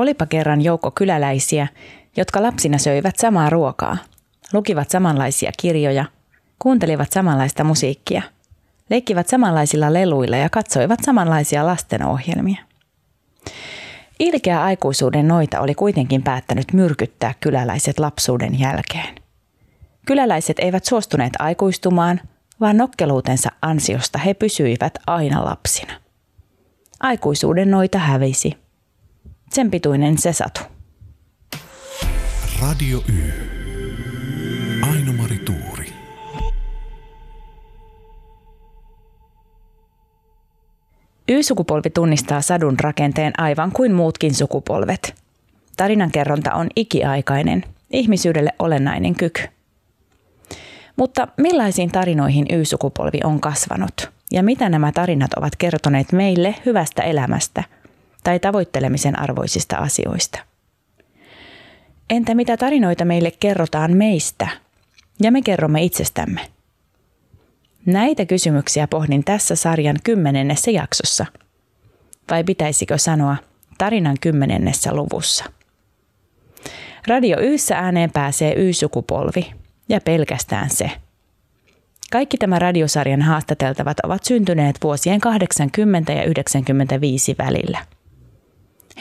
Olipa kerran joukko kyläläisiä, jotka lapsina söivät samaa ruokaa, lukivat samanlaisia kirjoja, kuuntelivat samanlaista musiikkia, leikkivät samanlaisilla leluilla ja katsoivat samanlaisia lastenohjelmia. Ilkeä aikuisuuden noita oli kuitenkin päättänyt myrkyttää kyläläiset lapsuuden jälkeen. Kyläläiset eivät suostuneet aikuistumaan, vaan nokkeluutensa ansiosta he pysyivät aina lapsina. Aikuisuuden noita hävisi. Sen pituinen se satu. Radio Y. Aino-Mari Tuuri. Y-sukupolvi tunnistaa sadun rakenteen aivan kuin muutkin sukupolvet. Tarinankerronta on ikiaikainen, ihmisyydelle olennainen kyky. Mutta millaisiin tarinoihin Y-sukupolvi on kasvanut? Ja mitä nämä tarinat ovat kertoneet meille hyvästä elämästä tai tavoittelemisen arvoisista asioista? Entä mitä tarinoita meille kerrotaan meistä ja me kerromme itsestämme? Näitä kysymyksiä pohdin tässä sarjan kymmenennessä jaksossa. Vai pitäisikö sanoa tarinan kymmenennessä luvussa? Radio Yssä ääneen pääsee Y-sukupolvi ja pelkästään se. Kaikki tämä radiosarjan haastateltavat ovat syntyneet vuosien 80 ja 95 välillä.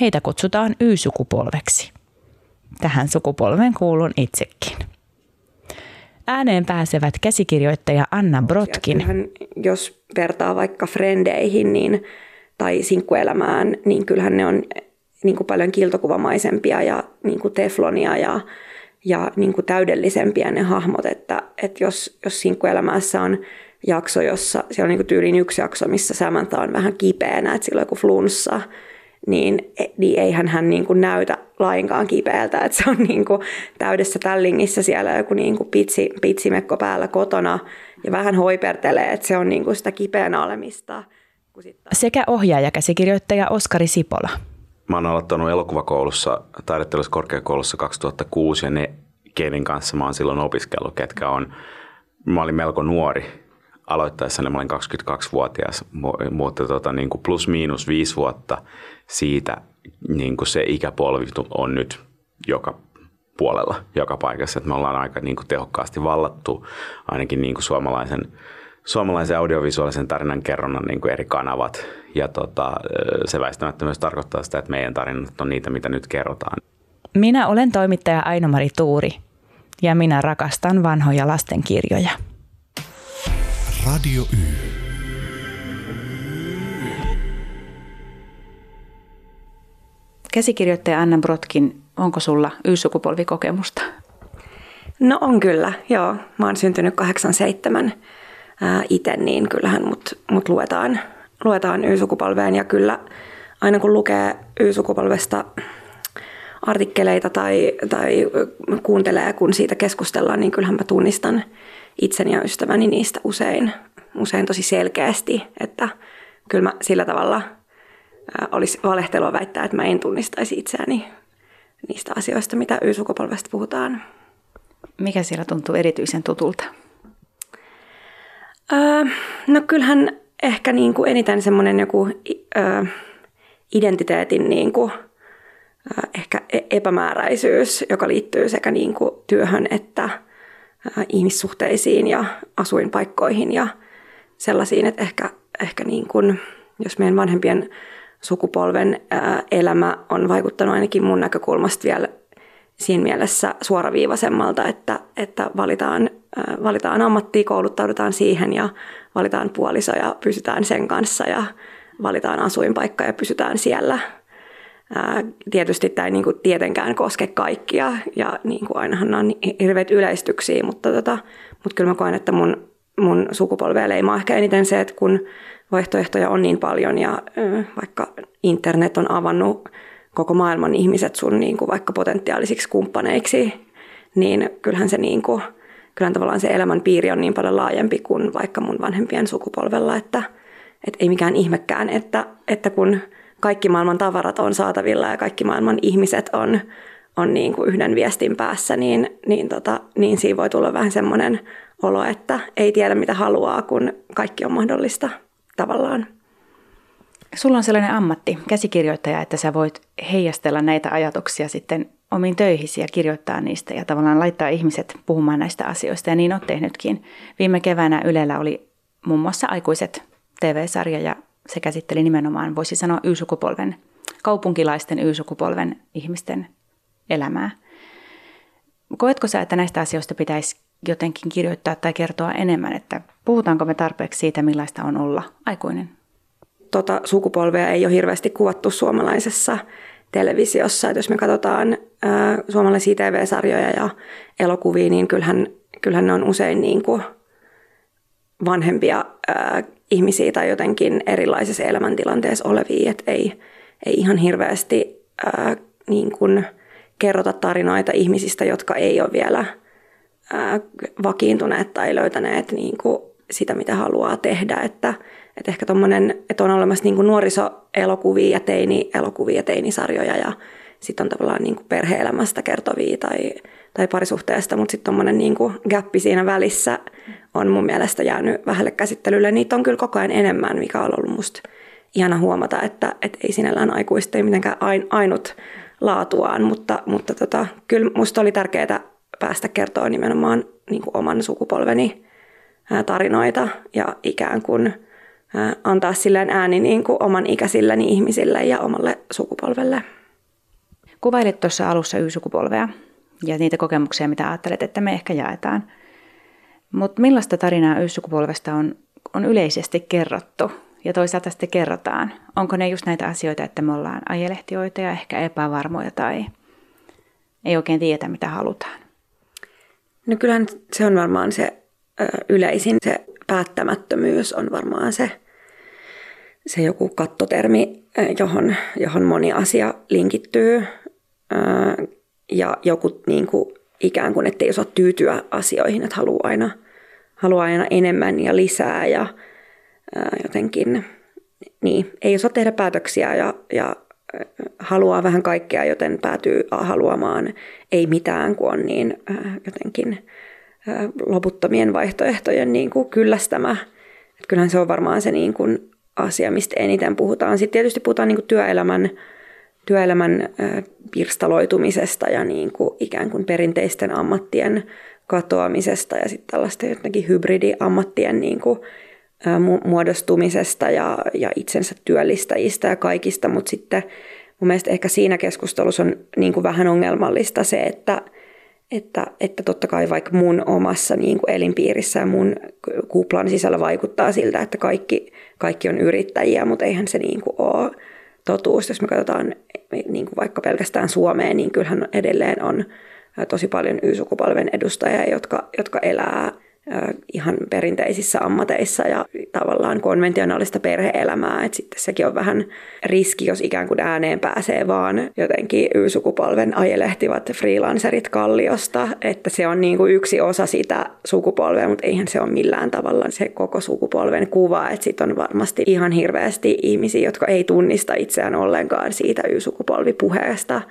Heitä kutsutaan Y-sukupolveksi. Tähän sukupolven kuulun itsekin. Ääneen pääsevät käsikirjoittaja Anna Brotkin. Kyllähän, jos vertaa vaikka frendeihin niin, tai sinkkuelämään, niin kyllähän ne on niin kuin paljon kiltokuvamaisempia ja niin kuin teflonia ja, ja niin kuin täydellisempiä ne hahmot. Että, että jos, jos sinkkuelämässä on jakso, jossa siellä on niin kuin tyyliin yksi jakso, missä Samantha on vähän kipeänä, että sillä on joku flunssa – niin, niin eihän hän niin kuin näytä lainkaan kipeältä, että se on niin kuin täydessä tällingissä siellä joku niin kuin pitsi, pitsimekko päällä kotona ja vähän hoipertelee, että se on niin kuin sitä kipeänä olemista. Sekä ohjaaja käsikirjoittaja Oskari Sipola. Mä oon aloittanut elokuvakoulussa, taidetteellisessa korkeakoulussa 2006 ja ne, keiden kanssa mä oon silloin opiskellut, ketkä on, mä olin melko nuori aloittaessani, mä olin 22-vuotias, mutta tota, niin kuin plus miinus viisi vuotta siitä niin kuin se ikäpolvi on nyt joka puolella, joka paikassa. Että me ollaan aika niin kuin tehokkaasti vallattu ainakin niin kuin suomalaisen, suomalaisen audiovisuaalisen tarinan kerronnan niin kuin eri kanavat. Ja tota, se väistämättä myös tarkoittaa sitä, että meidän tarinat on niitä, mitä nyt kerrotaan. Minä olen toimittaja Aino-Mari Tuuri ja minä rakastan vanhoja lastenkirjoja. Radio Y. Käsikirjoittaja Anna Brotkin, onko sulla Y-sukupolvikokemusta? No on kyllä, joo. Mä oon syntynyt 87 itse, niin kyllähän mut, mut luetaan, luetaan Y-sukupolveen. Ja kyllä aina kun lukee Y-sukupolvesta artikkeleita tai, tai kuuntelee, kun siitä keskustellaan, niin kyllähän mä tunnistan itseni ja ystäväni niistä usein, usein tosi selkeästi. Että kyllä mä sillä tavalla – olisi valehtelua väittää, että mä en tunnistaisi itseäni niistä asioista, mitä Y-sukupolvesta puhutaan. Mikä siellä tuntuu erityisen tutulta? Öö, no kyllähän ehkä niin kuin eniten semmoinen joku öö, identiteetin niin kuin, öö, ehkä e-, epämääräisyys, joka liittyy sekä niin kuin työhön että öö, ihmissuhteisiin ja asuinpaikkoihin ja sellaisiin, että ehkä, ehkä niin kuin, jos meidän vanhempien sukupolven elämä on vaikuttanut ainakin mun näkökulmasta vielä siinä mielessä suoraviivaisemmalta, että, että valitaan, valitaan ammattia, kouluttaudutaan siihen ja valitaan puoliso ja pysytään sen kanssa ja valitaan asuinpaikka ja pysytään siellä. Tietysti tämä ei niin kuin tietenkään koske kaikkia ja niin kuin ainahan on hirveät yleistyksiä, mutta, tota, mutta kyllä mä koen, että mun, mun sukupolvea leimaa ehkä eniten se, että kun vaihtoehtoja on niin paljon ja vaikka internet on avannut koko maailman ihmiset sun niin kuin vaikka potentiaalisiksi kumppaneiksi, niin kyllähän se niin kuin, kyllähän tavallaan se elämän piiri on niin paljon laajempi kuin vaikka mun vanhempien sukupolvella, että, että ei mikään ihmekään, että, että kun kaikki maailman tavarat on saatavilla ja kaikki maailman ihmiset on, on niin kuin yhden viestin päässä, niin, niin, tota, niin siinä voi tulla vähän semmoinen olo, että ei tiedä mitä haluaa, kun kaikki on mahdollista tavallaan. Sulla on sellainen ammatti, käsikirjoittaja, että sä voit heijastella näitä ajatuksia sitten omiin töihisi ja kirjoittaa niistä ja tavallaan laittaa ihmiset puhumaan näistä asioista ja niin oot tehnytkin. Viime keväänä Ylellä oli muun muassa aikuiset TV-sarja ja se käsitteli nimenomaan, voisi sanoa, Y-sukupolven, kaupunkilaisten Y-sukupolven ihmisten elämää. Koetko sä, että näistä asioista pitäisi jotenkin kirjoittaa tai kertoa enemmän, että puhutaanko me tarpeeksi siitä, millaista on olla aikuinen? Tota sukupolvea ei ole hirveästi kuvattu suomalaisessa televisiossa. Että jos me katsotaan ää, suomalaisia TV-sarjoja ja elokuvia, niin kyllähän, kyllähän ne on usein niin kuin vanhempia ää, ihmisiä tai jotenkin erilaisessa elämäntilanteessa olevia. Että ei, ei ihan hirveästi ää, niin kuin kerrota tarinoita ihmisistä, jotka ei ole vielä vakiintuneet tai löytäneet niin kuin sitä, mitä haluaa tehdä. Että, että ehkä tuommoinen, että on olemassa niin kuin nuorisoelokuvia ja teini-elokuvia ja teinisarjoja ja sitten on tavallaan niin kuin perhe-elämästä kertovia tai, tai parisuhteesta, mutta sitten tuommoinen niin gappi siinä välissä on mun mielestä jäänyt vähälle käsittelylle. Niitä on kyllä koko ajan enemmän, mikä on ollut musta ihana huomata, että, että ei sinällään aikuista ei mitenkään ainut laatuaan, mutta, mutta tota, kyllä musta oli tärkeää päästä kertoa nimenomaan niin kuin oman sukupolveni tarinoita ja ikään kuin antaa silleen ääni niin kuin oman ikäisilleni ihmisille ja omalle sukupolvelle. Kuvailit tuossa alussa Y-sukupolvea ja niitä kokemuksia, mitä ajattelet, että me ehkä jaetaan. Mutta millaista tarinaa Y-sukupolvesta on, on yleisesti kerrottu ja toisaalta sitten kerrotaan? Onko ne just näitä asioita, että me ollaan ajelehtioita ja ehkä epävarmoja tai ei oikein tiedä, mitä halutaan? No kyllähän se on varmaan se yleisin, se päättämättömyys on varmaan se, se joku kattotermi, johon, johon moni asia linkittyy. Ja joku niin kuin, ikään kuin, ettei osaa tyytyä asioihin, että haluaa aina, haluaa aina enemmän ja lisää ja jotenkin niin, ei osaa tehdä päätöksiä ja, ja haluaa vähän kaikkea, joten päätyy haluamaan ei mitään, kun on niin jotenkin loputtomien vaihtoehtojen niin kuin kyllästämä. Et kyllähän se on varmaan se niin kuin asia, mistä eniten puhutaan. Sitten tietysti puhutaan niin kuin työelämän, työelämän pirstaloitumisesta ja niin kuin ikään kuin perinteisten ammattien katoamisesta ja sitten tällaisten jotenkin hybridiammattien niin kuin muodostumisesta ja, ja itsensä työllistäjistä ja kaikista, mutta sitten mun mielestä ehkä siinä keskustelussa on niin kuin vähän ongelmallista se, että, että, että totta kai vaikka mun omassa niin kuin elinpiirissä ja mun kuplan sisällä vaikuttaa siltä, että kaikki, kaikki on yrittäjiä, mutta eihän se niin kuin ole totuus. Jos me katsotaan niin kuin vaikka pelkästään Suomeen, niin kyllähän edelleen on tosi paljon Y-sukupolven edustajia, jotka, jotka elää ihan perinteisissä ammateissa ja tavallaan konventionaalista perheelämää. että sitten sekin on vähän riski, jos ikään kuin ääneen pääsee vaan jotenkin Y-sukupolven ajelehtivat freelancerit kalliosta, että se on niin kuin yksi osa sitä sukupolvea, mutta eihän se ole millään tavalla se koko sukupolven kuva, että sitten on varmasti ihan hirveästi ihmisiä, jotka ei tunnista itseään ollenkaan siitä Y-sukupolvipuheesta,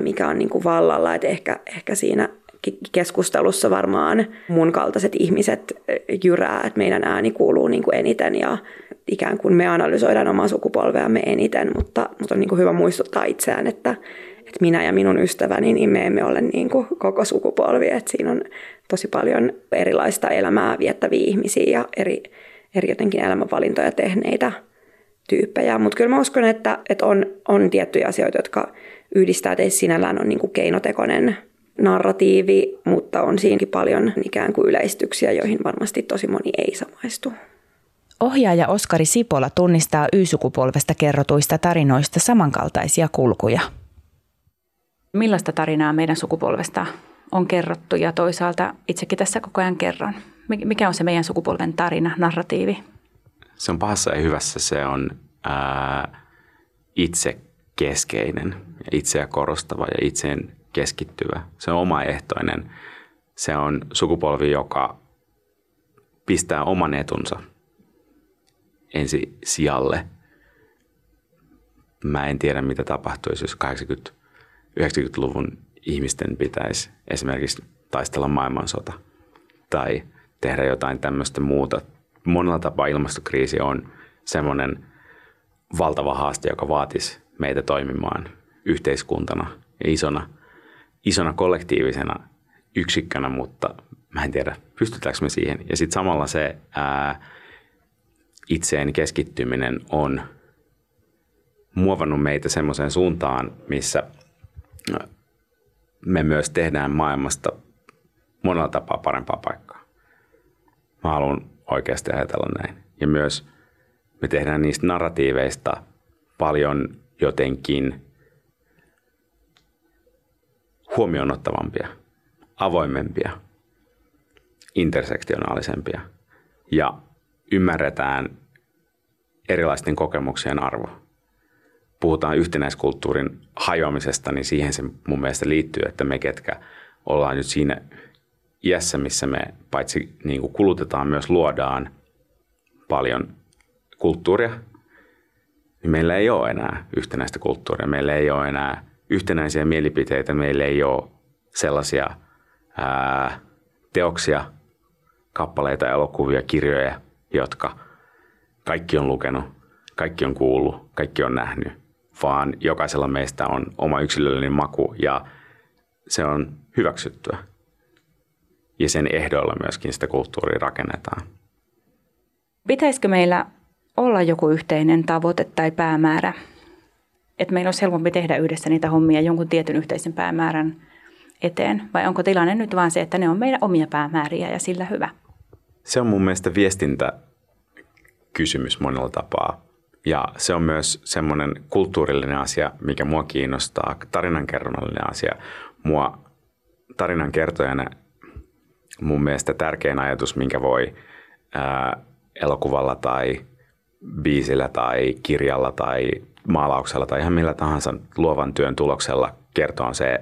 mikä on niin kuin vallalla, että ehkä, ehkä siinä keskustelussa varmaan mun kaltaiset ihmiset jyrää, että meidän ääni kuuluu niin kuin eniten ja ikään kuin me analysoidaan omaa sukupolveamme eniten, mutta, mutta on niin kuin hyvä muistuttaa itseään, että, että minä ja minun ystäväni, niin me emme ole niin kuin koko sukupolvi, että siinä on tosi paljon erilaista elämää viettäviä ihmisiä ja eri, eri jotenkin elämänvalintoja tehneitä tyyppejä. Mutta kyllä mä uskon, että, että on, on tiettyjä asioita, jotka yhdistää, että sinällään on niin kuin keinotekoinen narratiivi, mutta on siinäkin paljon ikään kuin yleistyksiä, joihin varmasti tosi moni ei samaistu. Ohjaaja Oskari Sipola tunnistaa Y-sukupolvesta kerrotuista tarinoista samankaltaisia kulkuja. Millaista tarinaa meidän sukupolvesta on kerrottu ja toisaalta itsekin tässä koko ajan kerron. Mikä on se meidän sukupolven tarina, narratiivi? Se on pahassa ja hyvässä. Se on ää, itse keskeinen, itseä korostava ja itseen keskittyvä. Se on omaehtoinen. Se on sukupolvi, joka pistää oman etunsa ensi sijalle. Mä en tiedä, mitä tapahtuisi, jos 80-90-luvun ihmisten pitäisi esimerkiksi taistella maailmansota tai tehdä jotain tämmöistä muuta. Monella tapaa ilmastokriisi on semmoinen valtava haaste, joka vaatisi meitä toimimaan yhteiskuntana isona, isona kollektiivisena yksikkönä, mutta mä en tiedä, pystytäänkö me siihen. Ja sitten samalla se ää, itseen keskittyminen on muovannut meitä semmoiseen suuntaan, missä me myös tehdään maailmasta monella tapaa parempaa paikkaa. Mä haluan oikeasti ajatella näin. Ja myös me tehdään niistä narratiiveista paljon jotenkin huomioonottavampia, avoimempia, intersektionaalisempia ja ymmärretään erilaisten kokemuksien arvo. Puhutaan yhtenäiskulttuurin hajoamisesta, niin siihen se mun mielestä liittyy, että me ketkä ollaan nyt siinä iässä, missä me paitsi niin kuin kulutetaan, myös luodaan paljon kulttuuria, niin meillä ei ole enää yhtenäistä kulttuuria. Meillä ei ole enää yhtenäisiä mielipiteitä, meillä ei ole sellaisia ää, teoksia, kappaleita, elokuvia, kirjoja, jotka kaikki on lukenut, kaikki on kuullut, kaikki on nähnyt, vaan jokaisella meistä on oma yksilöllinen maku ja se on hyväksyttyä. Ja sen ehdoilla myöskin sitä kulttuuria rakennetaan. Pitäisikö meillä olla joku yhteinen tavoite tai päämäärä, että meillä olisi helpompi tehdä yhdessä niitä hommia jonkun tietyn yhteisen päämäärän eteen? Vai onko tilanne nyt vaan se, että ne on meidän omia päämääriä ja sillä hyvä? Se on mun mielestä viestintä kysymys monella tapaa. Ja se on myös semmoinen kulttuurillinen asia, mikä mua kiinnostaa, tarinankerronnallinen asia. Mua tarinan kertojana mun mielestä tärkein ajatus, minkä voi ää, elokuvalla tai biisillä tai kirjalla tai maalauksella tai ihan millä tahansa luovan työn tuloksella kertoo se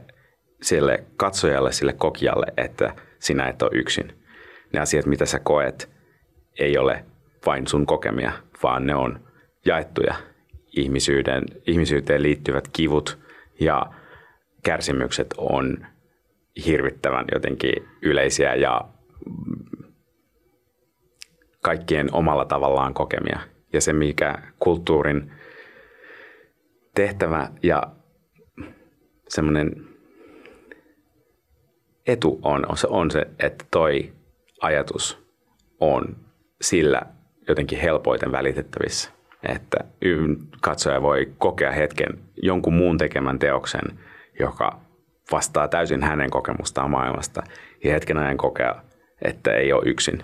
sille katsojalle, sille kokijalle, että sinä et ole yksin. Ne asiat, mitä sä koet, ei ole vain sun kokemia, vaan ne on jaettuja ihmisyyden, ihmisyyteen liittyvät kivut ja kärsimykset on hirvittävän jotenkin yleisiä ja kaikkien omalla tavallaan kokemia ja se, mikä kulttuurin tehtävä ja semmoinen etu on, on se, että toi ajatus on sillä jotenkin helpoiten välitettävissä. Että katsoja voi kokea hetken jonkun muun tekemän teoksen, joka vastaa täysin hänen kokemustaan maailmasta ja hetken ajan kokea, että ei ole yksin.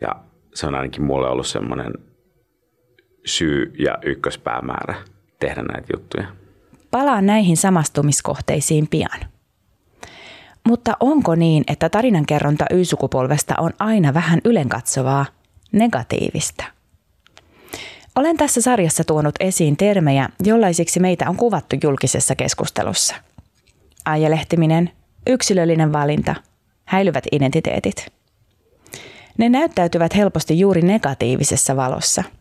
Ja se on ainakin mulle ollut semmoinen syy ja ykköspäämäärä tehdä näitä juttuja. Palaan näihin samastumiskohteisiin pian. Mutta onko niin, että tarinankerronta Y-sukupolvesta on aina vähän ylenkatsovaa, negatiivista? Olen tässä sarjassa tuonut esiin termejä, jollaisiksi meitä on kuvattu julkisessa keskustelussa. Ajelehtiminen, yksilöllinen valinta, häilyvät identiteetit. Ne näyttäytyvät helposti juuri negatiivisessa valossa –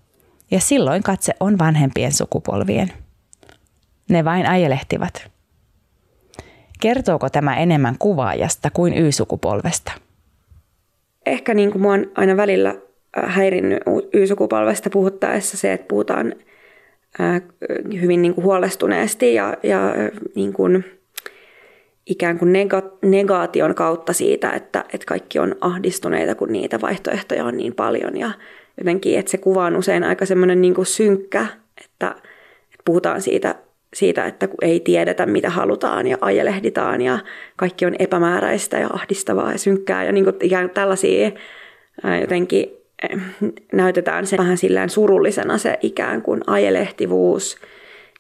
ja silloin katse on vanhempien sukupolvien. Ne vain ajelehtivat. Kertooko tämä enemmän kuvaajasta kuin Y-sukupolvesta? Ehkä niin kuin mua on aina välillä äh, häirinnyt Y-sukupolvesta puhuttaessa se, että puhutaan äh, hyvin niin kuin huolestuneesti ja, ja äh, niin kuin ikään kuin negaation kautta siitä, että, että kaikki on ahdistuneita, kun niitä vaihtoehtoja on niin paljon ja, jotenkin, että se kuva on usein aika semmoinen niin synkkä, että, että puhutaan siitä, siitä, että kun ei tiedetä, mitä halutaan ja ajelehditaan ja kaikki on epämääräistä ja ahdistavaa ja synkkää ja niin kuin ikään tällaisia jotenkin näytetään se vähän sillään surullisena se ikään kuin ajelehtivuus,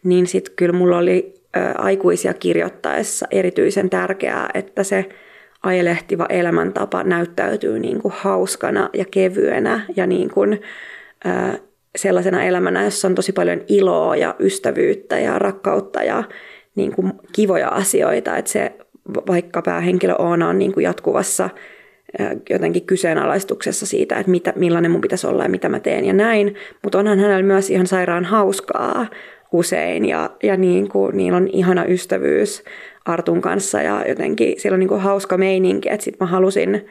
niin sitten kyllä mulla oli aikuisia kirjoittaessa erityisen tärkeää, että se – ajelehtiva elämäntapa näyttäytyy niin kuin hauskana ja kevyenä ja niin kuin, ää, sellaisena elämänä, jossa on tosi paljon iloa ja ystävyyttä ja rakkautta ja niin kuin kivoja asioita. Että se vaikka päähenkilö Oona on niin kuin jatkuvassa jotenkin kyseenalaistuksessa siitä, että mitä, millainen mun pitäisi olla ja mitä mä teen ja näin. Mutta onhan hänellä myös ihan sairaan hauskaa usein ja, ja niin kuin, niillä on ihana ystävyys Artun kanssa ja jotenkin siellä on niin kuin hauska meininki, että sitten mä halusin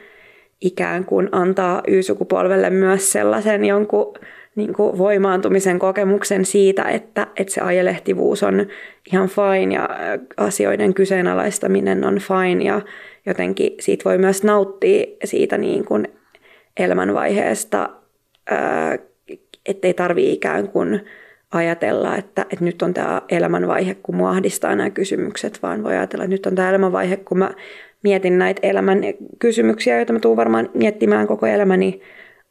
ikään kuin antaa Y-sukupolvelle myös sellaisen jonkun niin kuin voimaantumisen kokemuksen siitä, että, että se ajelehtivuus on ihan fine ja asioiden kyseenalaistaminen on fine ja jotenkin siitä voi myös nauttia siitä niin kuin elämänvaiheesta, ettei tarvi ikään kuin ajatella, että, että nyt on tämä elämänvaihe, kun mua ahdistaa nämä kysymykset, vaan voi ajatella, että nyt on tämä elämänvaihe, kun mä mietin näitä elämän kysymyksiä, joita mä tuun varmaan miettimään koko elämäni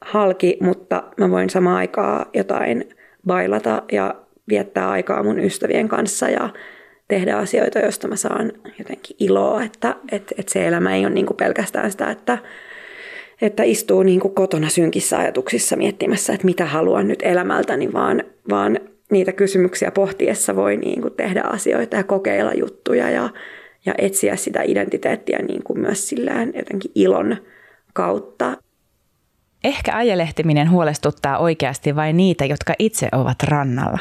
halki, mutta mä voin samaan aikaa jotain bailata ja viettää aikaa mun ystävien kanssa ja tehdä asioita, joista mä saan jotenkin iloa, että, että, että se elämä ei ole niin kuin pelkästään sitä, että, että istuu niin kuin kotona synkissä ajatuksissa miettimässä, että mitä haluan nyt elämältäni, vaan, vaan niitä kysymyksiä pohtiessa voi niin kuin tehdä asioita ja kokeilla juttuja ja, ja etsiä sitä identiteettiä niin kuin myös sillään jotenkin ilon kautta. Ehkä ajelehtiminen huolestuttaa oikeasti vain niitä, jotka itse ovat rannalla.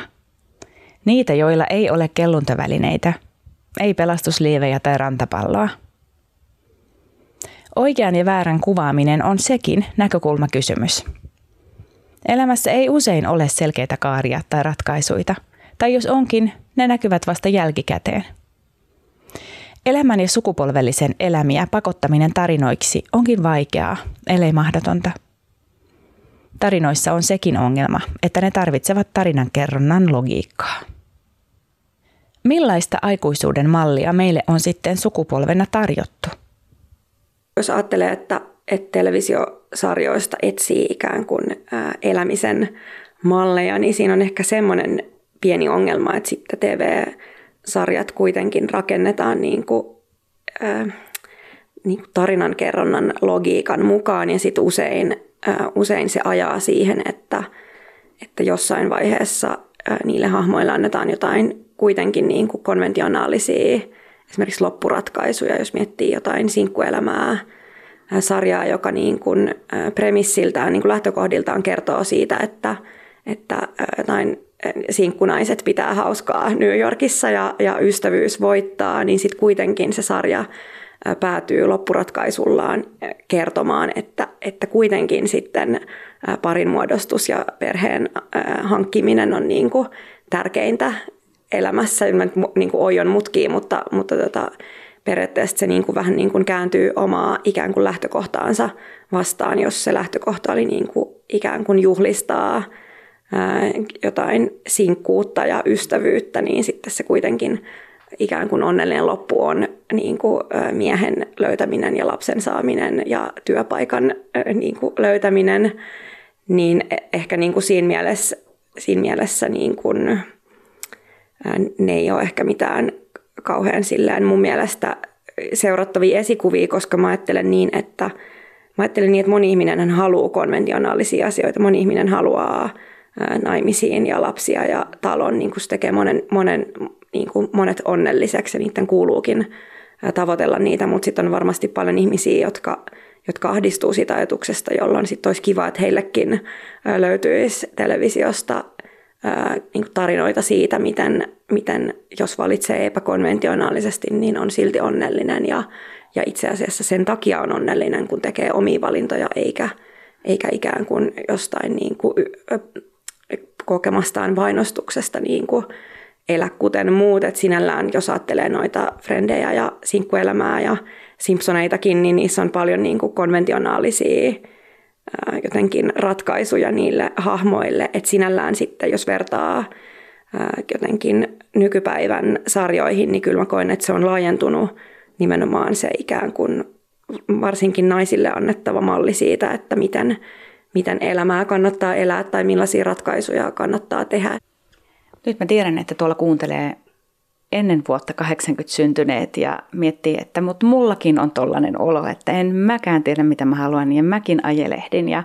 Niitä, joilla ei ole kelluntavälineitä, ei pelastusliivejä tai rantapalloa. Oikean ja väärän kuvaaminen on sekin näkökulmakysymys. Elämässä ei usein ole selkeitä kaaria tai ratkaisuja, tai jos onkin, ne näkyvät vasta jälkikäteen. Elämän ja sukupolvellisen elämiä pakottaminen tarinoiksi onkin vaikeaa, ellei mahdotonta – Tarinoissa on sekin ongelma, että ne tarvitsevat tarinan kerronnan logiikkaa. Millaista aikuisuuden mallia meille on sitten sukupolvena tarjottu? Jos ajattelee, että, että televisiosarjoista etsii ikään kuin elämisen malleja, niin siinä on ehkä semmoinen pieni ongelma, että sitten TV-sarjat kuitenkin rakennetaan niin kuin, niin kuin tarinan kerronnan logiikan mukaan ja sitten usein usein se ajaa siihen, että, että jossain vaiheessa niille hahmoille annetaan jotain kuitenkin niin kuin konventionaalisia esimerkiksi loppuratkaisuja, jos miettii jotain sinkkuelämää, sarjaa, joka niin kuin premissiltään, niin kuin lähtökohdiltaan kertoo siitä, että, että jotain sinkkunaiset pitää hauskaa New Yorkissa ja, ja ystävyys voittaa, niin sitten kuitenkin se sarja päätyy loppuratkaisuillaan kertomaan, että, että kuitenkin sitten parin muodostus ja perheen hankkiminen on niin kuin tärkeintä elämässä. Niin kuin oion mutkii, mutta, mutta tota, periaatteessa se niin kuin vähän niin kuin kääntyy omaa ikään kuin lähtökohtaansa vastaan, jos se lähtökohta oli niin kuin ikään kuin juhlistaa jotain sinkkuutta ja ystävyyttä, niin sitten se kuitenkin ikään kuin onnellinen loppu on niin kuin miehen löytäminen ja lapsen saaminen ja työpaikan niin kuin löytäminen, niin e, ehkä niin kuin siinä mielessä, siinä mielessä niin kuin, ne ei ole ehkä mitään kauhean silleen mun mielestä seurattavia esikuvia, koska mä ajattelen niin, että mä ajattelen niin, että moni ihminen haluaa konventionaalisia asioita, moni ihminen haluaa naimisiin ja lapsia ja talon, niin kuin se tekee monen, monen niin kuin monet onnelliseksi ja niiden kuuluukin tavoitella niitä, mutta sitten on varmasti paljon ihmisiä, jotka, jotka ahdistuu siitä ajatuksesta, jolloin sitten olisi kiva, että heillekin löytyisi televisiosta niin kuin tarinoita siitä, miten, miten jos valitsee epäkonventionaalisesti, niin on silti onnellinen ja, ja itse asiassa sen takia on onnellinen, kun tekee omia valintoja eikä, eikä ikään kuin jostain niin kuin kokemastaan painostuksesta niin kuin elä kuten muut. Et sinällään, jos ajattelee noita frendejä ja sinkkuelämää ja Simpsoneitakin, niin niissä on paljon niin kuin konventionaalisia jotenkin ratkaisuja niille hahmoille. Et sinällään sitten, jos vertaa ää, jotenkin nykypäivän sarjoihin, niin kyllä mä koen, että se on laajentunut nimenomaan se ikään kuin varsinkin naisille annettava malli siitä, että miten, miten elämää kannattaa elää tai millaisia ratkaisuja kannattaa tehdä. Nyt mä tiedän, että tuolla kuuntelee ennen vuotta 80 syntyneet ja miettii, että mutta mullakin on tollainen olo, että en mäkään tiedä mitä mä haluan ja mäkin ajelehdin. Ja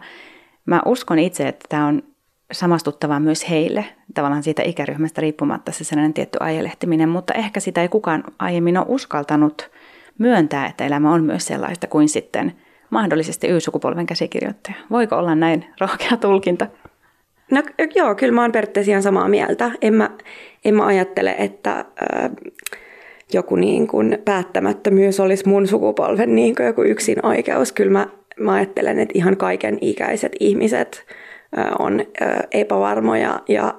mä uskon itse, että tämä on samastuttavaa myös heille, tavallaan siitä ikäryhmästä riippumatta se sellainen tietty ajelehtiminen, mutta ehkä sitä ei kukaan aiemmin ole uskaltanut myöntää, että elämä on myös sellaista kuin sitten mahdollisesti Y-sukupolven käsikirjoittaja. Voiko olla näin rohkea tulkinta? No joo, kyllä mä oon periaatteessa ihan samaa mieltä. En mä, en mä ajattele, että äh, joku niin kuin päättämättömyys olisi mun sukupolven niin kuin joku yksin oikeus. Kyllä mä, mä ajattelen, että ihan kaiken ikäiset ihmiset on epävarmoja ja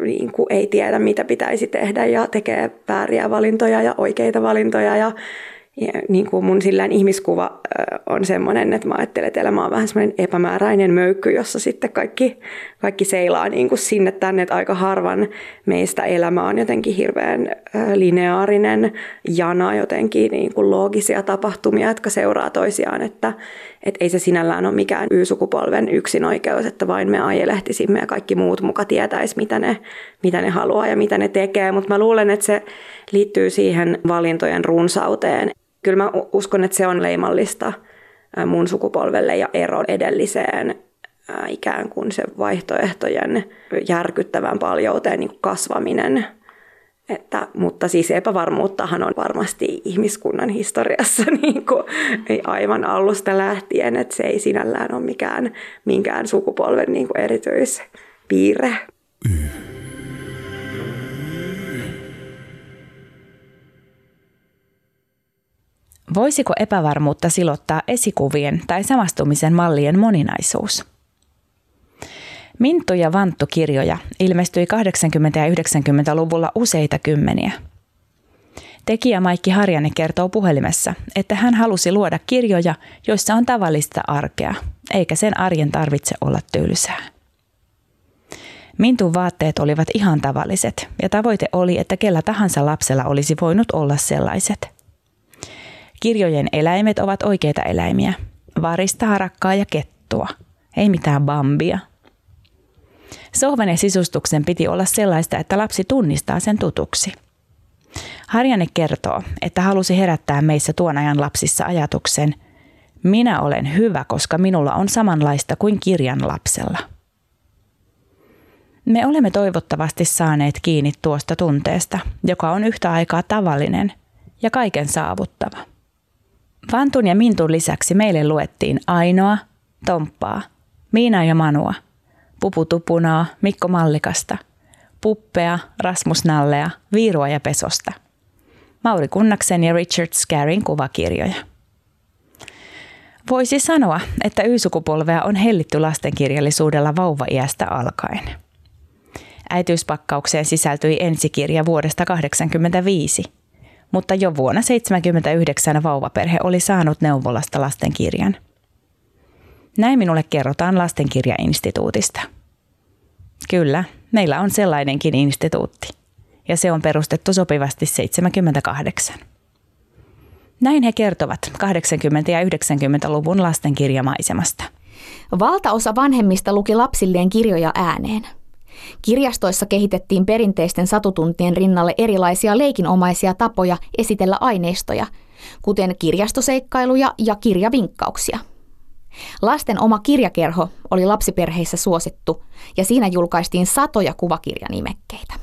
niin kuin ei tiedä, mitä pitäisi tehdä ja tekee vääriä valintoja ja oikeita valintoja ja ja niin kuin mun sillään ihmiskuva on semmoinen, että mä ajattelen, että elämä on vähän semmoinen epämääräinen möykky, jossa sitten kaikki, kaikki seilaa niin kuin sinne tänne, että aika harvan meistä elämä on jotenkin hirveän lineaarinen jana, jotenkin niin kuin loogisia tapahtumia, jotka seuraa toisiaan, että, että ei se sinällään ole mikään Y-sukupolven yksinoikeus, että vain me ajelehtisimme ja kaikki muut muka tietäisi, mitä ne, mitä ne haluaa ja mitä ne tekee, mutta mä luulen, että se liittyy siihen valintojen runsauteen. Kyllä mä uskon, että se on leimallista mun sukupolvelle ja ero edelliseen ikään kuin se vaihtoehtojen järkyttävän paljouteen niin kasvaminen. Että, mutta siis epävarmuuttahan on varmasti ihmiskunnan historiassa niin kuin, ei aivan alusta lähtien, että se ei sinällään ole mikään minkään sukupolven niin kuin erityispiirre. Voisiko epävarmuutta silottaa esikuvien tai samastumisen mallien moninaisuus? Minttu ja Vanttu-kirjoja ilmestyi 80- ja 90-luvulla useita kymmeniä. Tekijä Maikki Harjanne kertoo puhelimessa, että hän halusi luoda kirjoja, joissa on tavallista arkea, eikä sen arjen tarvitse olla tylsää. Mintun vaatteet olivat ihan tavalliset ja tavoite oli, että kellä tahansa lapsella olisi voinut olla sellaiset – Kirjojen eläimet ovat oikeita eläimiä. Varista, harakkaa ja kettua. Ei mitään bambia. Sohvan ja sisustuksen piti olla sellaista, että lapsi tunnistaa sen tutuksi. Harjanne kertoo, että halusi herättää meissä tuon ajan lapsissa ajatuksen, minä olen hyvä, koska minulla on samanlaista kuin kirjan lapsella. Me olemme toivottavasti saaneet kiinni tuosta tunteesta, joka on yhtä aikaa tavallinen ja kaiken saavuttava. Vantun ja Mintun lisäksi meille luettiin Ainoa, Tomppaa, Miina ja Manua, Pupu Tupunaa, Mikko Mallikasta, Puppea, Rasmus Nallea, Viirua ja Pesosta, Mauri Kunnaksen ja Richard Scarin kuvakirjoja. Voisi sanoa, että Y-sukupolvea on hellitty lastenkirjallisuudella vauva-iästä alkaen. Äitiyspakkaukseen sisältyi ensikirja vuodesta 1985 – mutta jo vuonna 1979 vauvaperhe oli saanut neuvolasta lastenkirjan. Näin minulle kerrotaan lastenkirjainstituutista. Kyllä, meillä on sellainenkin instituutti, ja se on perustettu sopivasti 78. Näin he kertovat 80- ja 90-luvun lastenkirjamaisemasta. Valtaosa vanhemmista luki lapsilleen kirjoja ääneen – Kirjastoissa kehitettiin perinteisten satutuntien rinnalle erilaisia leikinomaisia tapoja esitellä aineistoja, kuten kirjastoseikkailuja ja kirjavinkkauksia. Lasten oma kirjakerho oli lapsiperheissä suosittu ja siinä julkaistiin satoja kuvakirjanimekkeitä.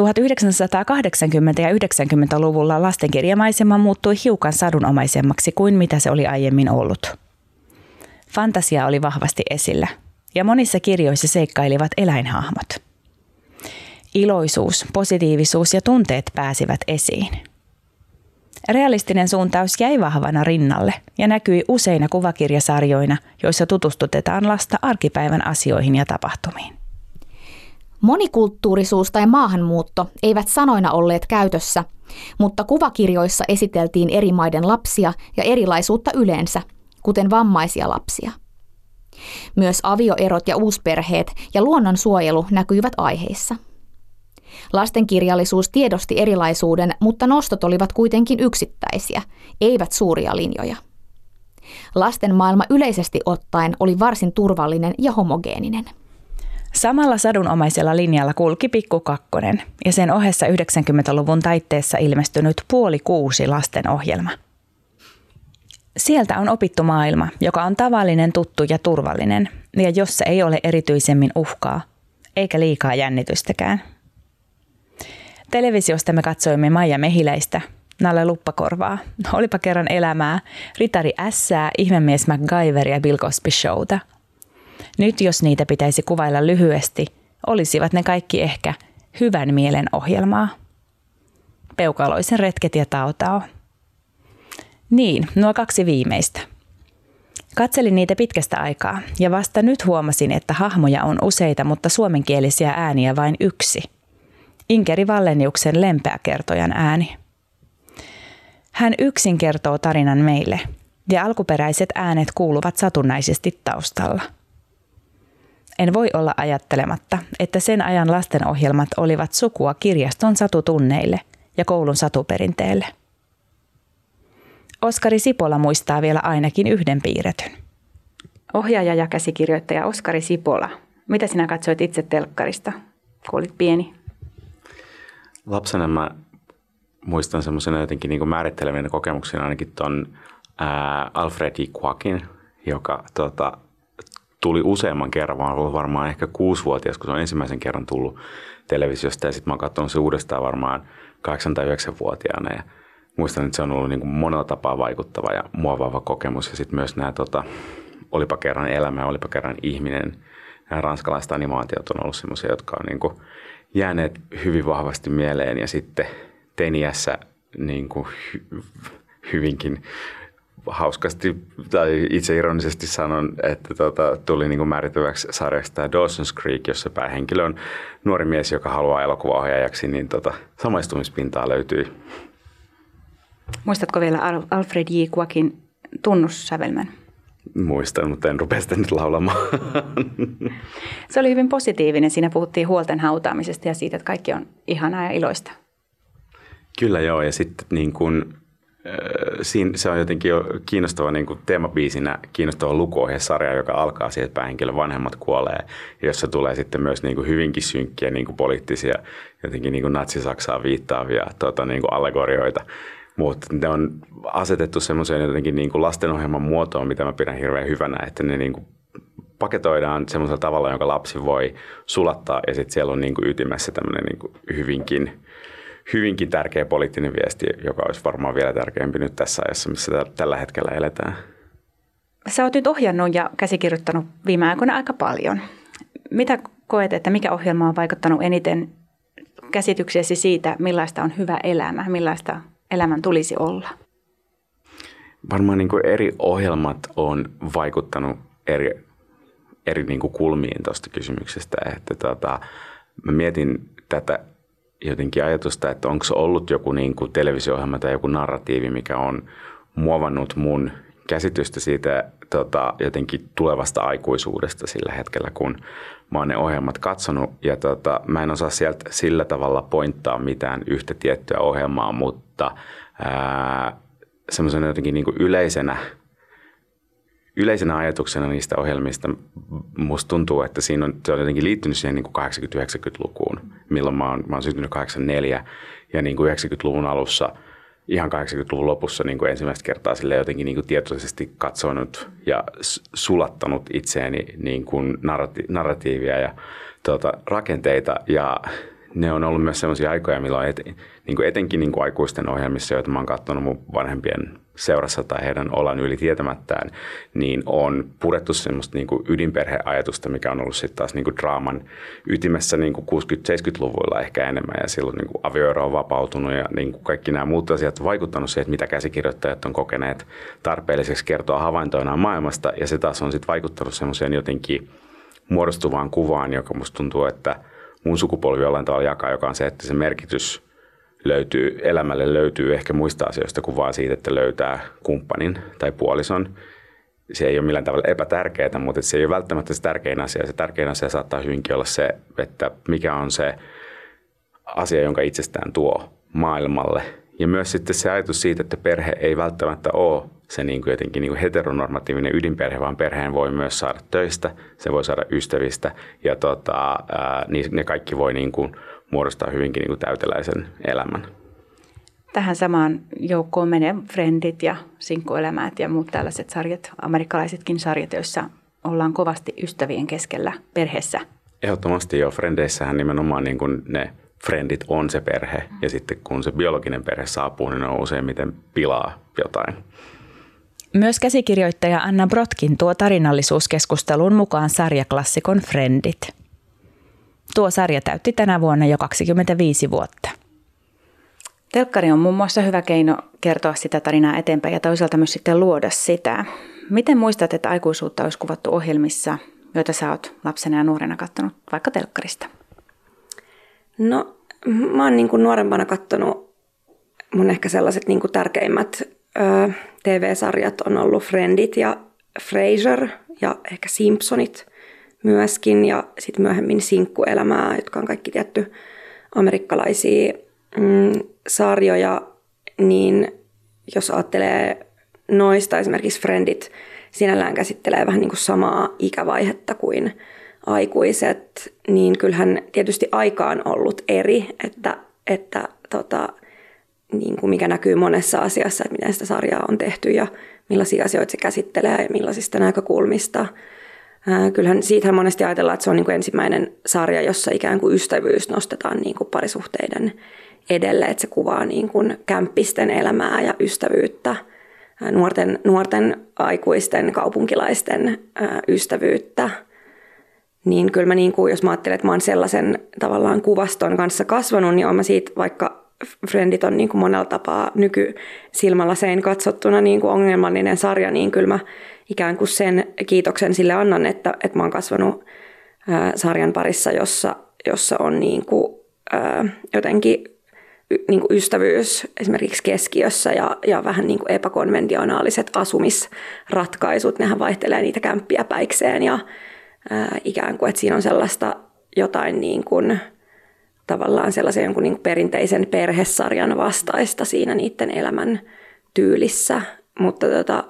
1980- ja 90-luvulla lastenkirjamaisema muuttui hiukan sadunomaisemmaksi kuin mitä se oli aiemmin ollut. Fantasia oli vahvasti esillä – ja monissa kirjoissa seikkailivat eläinhahmot. Iloisuus, positiivisuus ja tunteet pääsivät esiin. Realistinen suuntaus jäi vahvana rinnalle ja näkyi useina kuvakirjasarjoina, joissa tutustutetaan lasta arkipäivän asioihin ja tapahtumiin. Monikulttuurisuus tai maahanmuutto eivät sanoina olleet käytössä, mutta kuvakirjoissa esiteltiin eri maiden lapsia ja erilaisuutta yleensä, kuten vammaisia lapsia. Myös avioerot ja uusperheet ja luonnonsuojelu näkyivät aiheissa. Lastenkirjallisuus tiedosti erilaisuuden, mutta nostot olivat kuitenkin yksittäisiä, eivät suuria linjoja. Lasten maailma yleisesti ottaen oli varsin turvallinen ja homogeeninen. Samalla sadunomaisella linjalla kulki Pikku Kakkonen ja sen ohessa 90-luvun taitteessa ilmestynyt puoli kuusi lasten ohjelma – Sieltä on opittu maailma, joka on tavallinen, tuttu ja turvallinen, ja jossa ei ole erityisemmin uhkaa, eikä liikaa jännitystäkään. Televisiosta me katsoimme Maija Mehiläistä, Nalle Luppakorvaa, Olipa kerran elämää, Ritari Ässää, Ihmemies MacGyver ja Bill Cosby Showta. Nyt jos niitä pitäisi kuvailla lyhyesti, olisivat ne kaikki ehkä hyvän mielen ohjelmaa. Peukaloisen retket ja tautao. Niin, nuo kaksi viimeistä. Katselin niitä pitkästä aikaa ja vasta nyt huomasin, että hahmoja on useita, mutta suomenkielisiä ääniä vain yksi. Inkeri Valleniuksen lempeäkertojan ääni. Hän yksin kertoo tarinan meille, ja alkuperäiset äänet kuuluvat satunnaisesti taustalla. En voi olla ajattelematta, että sen ajan lastenohjelmat olivat sukua kirjaston satutunneille ja koulun satuperinteelle. Oskari Sipola muistaa vielä ainakin yhden piirretyn. Ohjaaja ja käsikirjoittaja Oskari Sipola. Mitä sinä katsoit itse telkkarista, kun olit pieni? Lapsena mä muistan semmoisena jotenkin niin määrittelevien kokemuksena ainakin ton Alfred E. Quakin, joka tota, tuli useamman kerran, vaan ollut varmaan ehkä kuusivuotias, kun se on ensimmäisen kerran tullut televisiosta ja sitten mä oon katsonut se uudestaan varmaan 8 tai 9-vuotiaana ja muistan, että se on ollut niin kuin monella tapaa vaikuttava ja muovaava kokemus ja sitten myös nämä tota, olipa kerran elämä, olipa kerran ihminen, nämä ranskalaiset animaatiot on ollut semmoisia, jotka on niin kuin jääneet hyvin vahvasti mieleen ja sitten teiniässä niin kuin hy- hyvinkin hauskasti tai itse ironisesti sanon, että tota, tuli niin määritelväksi sarjaksi tämä Dawson's Creek, jossa päähenkilö on nuori mies, joka haluaa elokuvaohjaajaksi, niin tota, samaistumispintaa löytyi. Muistatko vielä Alfred J. Quakin tunnussävelmän? Muistan, mutta en rupea sitä nyt laulamaan. Se oli hyvin positiivinen. Siinä puhuttiin huolten hautaamisesta ja siitä, että kaikki on ihanaa ja iloista. Kyllä joo, ja sitten niin kuin, siinä, se on jotenkin jo kiinnostava niin kuin teemabiisinä kiinnostava lukuohjesarja, joka alkaa siitä, että päähenkilön vanhemmat kuolee, jossa tulee sitten myös niin kuin hyvinkin synkkiä niin kuin poliittisia, jotenkin niin kuin natsi-Saksaa viittaavia tota, niin kuin allegorioita. Mutta ne on asetettu semmoiseen jotenkin niin kuin lastenohjelman muotoon, mitä mä pidän hirveän hyvänä, että ne niin kuin paketoidaan semmoisella tavalla, jonka lapsi voi sulattaa ja sitten siellä on niin kuin ytimessä tämmöinen niin kuin hyvinkin – hyvinkin tärkeä poliittinen viesti, joka olisi varmaan vielä tärkeämpi nyt tässä ajassa, missä tällä hetkellä eletään. Sä oot nyt ohjannut ja käsikirjoittanut viime aikoina aika paljon. Mitä koet, että mikä ohjelma on vaikuttanut eniten käsityksesi siitä, millaista on hyvä elämä, millaista elämän tulisi olla? Varmaan niin kuin eri ohjelmat on vaikuttanut eri, eri niin kuin kulmiin tuosta kysymyksestä. Että tota, mä mietin tätä jotenkin ajatusta, että onko se ollut joku niin kuin televisio-ohjelma tai joku narratiivi, mikä on muovannut mun käsitystä siitä tota, jotenkin tulevasta aikuisuudesta sillä hetkellä, kun mä oon ne ohjelmat katsonut. Ja tota, mä en osaa sieltä sillä tavalla pointtaa mitään yhtä tiettyä ohjelmaa, mutta semmoisena jotenkin niin kuin yleisenä – yleisenä ajatuksena niistä ohjelmista musta tuntuu, että siinä on, se on jotenkin liittynyt siihen niin 80-90-lukuun, milloin mä oon, mä oon syntynyt 84 ja niin kuin 90-luvun alussa, ihan 80-luvun lopussa niin kuin ensimmäistä kertaa sille jotenkin niin kuin tietoisesti katsonut ja sulattanut itseäni niin kuin narrati- narratiivia ja tuota, rakenteita. Ja ne on ollut myös sellaisia aikoja, milloin et, niin kuin etenkin niin kuin aikuisten ohjelmissa, joita mä oon katsonut mun vanhempien seurassa tai heidän olan yli tietämättään, niin on purettu semmoista niin kuin ydinperheajatusta, mikä on ollut sitten taas niin kuin draaman ytimessä niin kuin 60-70-luvuilla ehkä enemmän ja silloin niin kuin avioero on vapautunut ja niin kuin kaikki nämä muut asiat on vaikuttanut siihen, että mitä käsikirjoittajat on kokeneet tarpeelliseksi kertoa havaintoinaan maailmasta ja se taas on sitten vaikuttanut semmoiseen jotenkin muodostuvaan kuvaan, joka musta tuntuu, että mun sukupolvi jollain tavalla jakaa, joka on se, että se merkitys – löytyy, elämälle löytyy ehkä muista asioista kuin vaan siitä, että löytää kumppanin tai puolison. Se ei ole millään tavalla epätärkeää, mutta se ei ole välttämättä se tärkein asia. Se tärkein asia saattaa hyvinkin olla se, että mikä on se asia, jonka itsestään tuo maailmalle. Ja myös sitten se ajatus siitä, että perhe ei välttämättä ole se niin kuin jotenkin niin kuin heteronormatiivinen ydinperhe, vaan perheen voi myös saada töistä, se voi saada ystävistä ja tota, ää, niin ne kaikki voi niin kuin – muodostaa hyvinkin niin kuin täyteläisen elämän. Tähän samaan joukkoon menee Friendit ja Sinkkuelämät ja muut tällaiset sarjat, amerikkalaisetkin sarjat, joissa ollaan kovasti ystävien keskellä perheessä. Ehdottomasti jo. Frendeissähän nimenomaan niin kuin ne friendit on se perhe ja sitten kun se biologinen perhe saapuu, niin ne on useimmiten pilaa jotain. Myös käsikirjoittaja Anna Brotkin tuo tarinallisuuskeskusteluun mukaan sarjaklassikon Friendit – Tuo sarja täytti tänä vuonna jo 25 vuotta. Telkkari on muun muassa hyvä keino kertoa sitä tarinaa eteenpäin ja toisaalta myös sitten luoda sitä. Miten muistat, että aikuisuutta olisi kuvattu ohjelmissa, joita sä oot lapsena ja nuorena katsonut, vaikka telkkarista? No, mä oon niin kuin nuorempana katsonut mun ehkä sellaiset niin kuin tärkeimmät ö, TV-sarjat on ollut Friendit ja Frasier ja ehkä Simpsonit myöskin ja sitten myöhemmin Sinkkuelämää, jotka on kaikki tietty amerikkalaisia mm, sarjoja, niin jos ajattelee noista, esimerkiksi Friendit sinällään käsittelee vähän niin kuin samaa ikävaihetta kuin aikuiset, niin kyllähän tietysti aika on ollut eri, että, että tota, niin kuin mikä näkyy monessa asiassa, että miten sitä sarjaa on tehty ja millaisia asioita se käsittelee ja millaisista näkökulmista. Kyllähän siitähän monesti ajatellaan, että se on niin kuin ensimmäinen sarja, jossa ikään kuin ystävyys nostetaan niin kuin parisuhteiden edelle, että se kuvaa niin kuin kämppisten elämää ja ystävyyttä, nuorten, nuorten aikuisten, kaupunkilaisten ystävyyttä. Niin kyllä mä niin kuin, jos mä ajattelen, että mä oon sellaisen tavallaan kuvaston kanssa kasvanut, niin oon mä siitä vaikka Friendit on niin kuin monella tapaa nykysilmälasein katsottuna niin kuin ongelmallinen sarja, niin kyllä mä ikään kuin sen kiitoksen sille annan, että, että mä oon kasvanut ää, sarjan parissa, jossa, jossa on niin kuin, ää, jotenkin niin kuin ystävyys esimerkiksi keskiössä ja, ja vähän niin kuin epäkonventionaaliset asumisratkaisut. Nehän vaihtelee niitä kämppiä päikseen ja ää, ikään kuin, että siinä on sellaista jotain niin kuin, tavallaan sellaisen jonkun niin perinteisen perhesarjan vastaista siinä niiden elämän tyylissä. Mutta tota,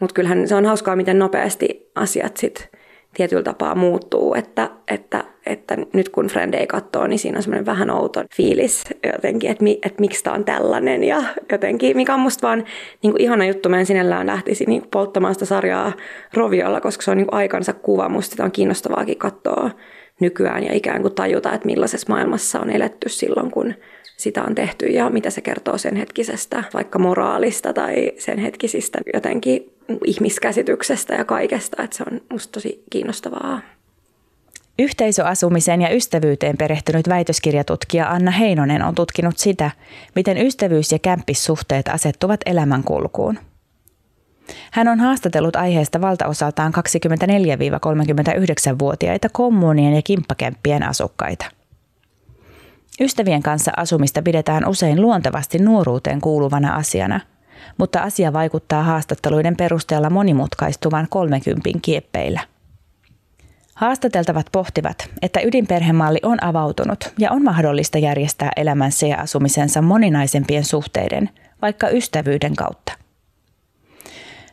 mutta kyllähän se on hauskaa, miten nopeasti asiat sitten tietyllä tapaa muuttuu, että, että, että nyt kun Frendei katsoo, niin siinä on semmoinen vähän outo fiilis jotenkin, että, mi, että miksi tämä on tällainen. Ja jotenkin, mikä on musta vaan niin kuin ihana juttu, mä en sinällään lähtisi niin kuin polttamaan sitä sarjaa roviolla, koska se on niin kuin aikansa kuva, musta sitä on kiinnostavaakin katsoa nykyään ja ikään kuin tajuta, että millaisessa maailmassa on eletty silloin, kun sitä on tehty ja mitä se kertoo sen hetkisestä vaikka moraalista tai sen hetkisistä jotenkin ihmiskäsityksestä ja kaikesta, että se on musta tosi kiinnostavaa. Yhteisöasumiseen ja ystävyyteen perehtynyt väitöskirjatutkija Anna Heinonen on tutkinut sitä, miten ystävyys- ja kämppissuhteet asettuvat elämänkulkuun. Hän on haastatellut aiheesta valtaosaltaan 24-39-vuotiaita kommunien ja kimppakämppien asukkaita. Ystävien kanssa asumista pidetään usein luontevasti nuoruuteen kuuluvana asiana – mutta asia vaikuttaa haastatteluiden perusteella monimutkaistuvan 30 kieppeillä. Haastateltavat pohtivat, että ydinperhemalli on avautunut ja on mahdollista järjestää elämänsä ja asumisensa moninaisempien suhteiden, vaikka ystävyyden kautta.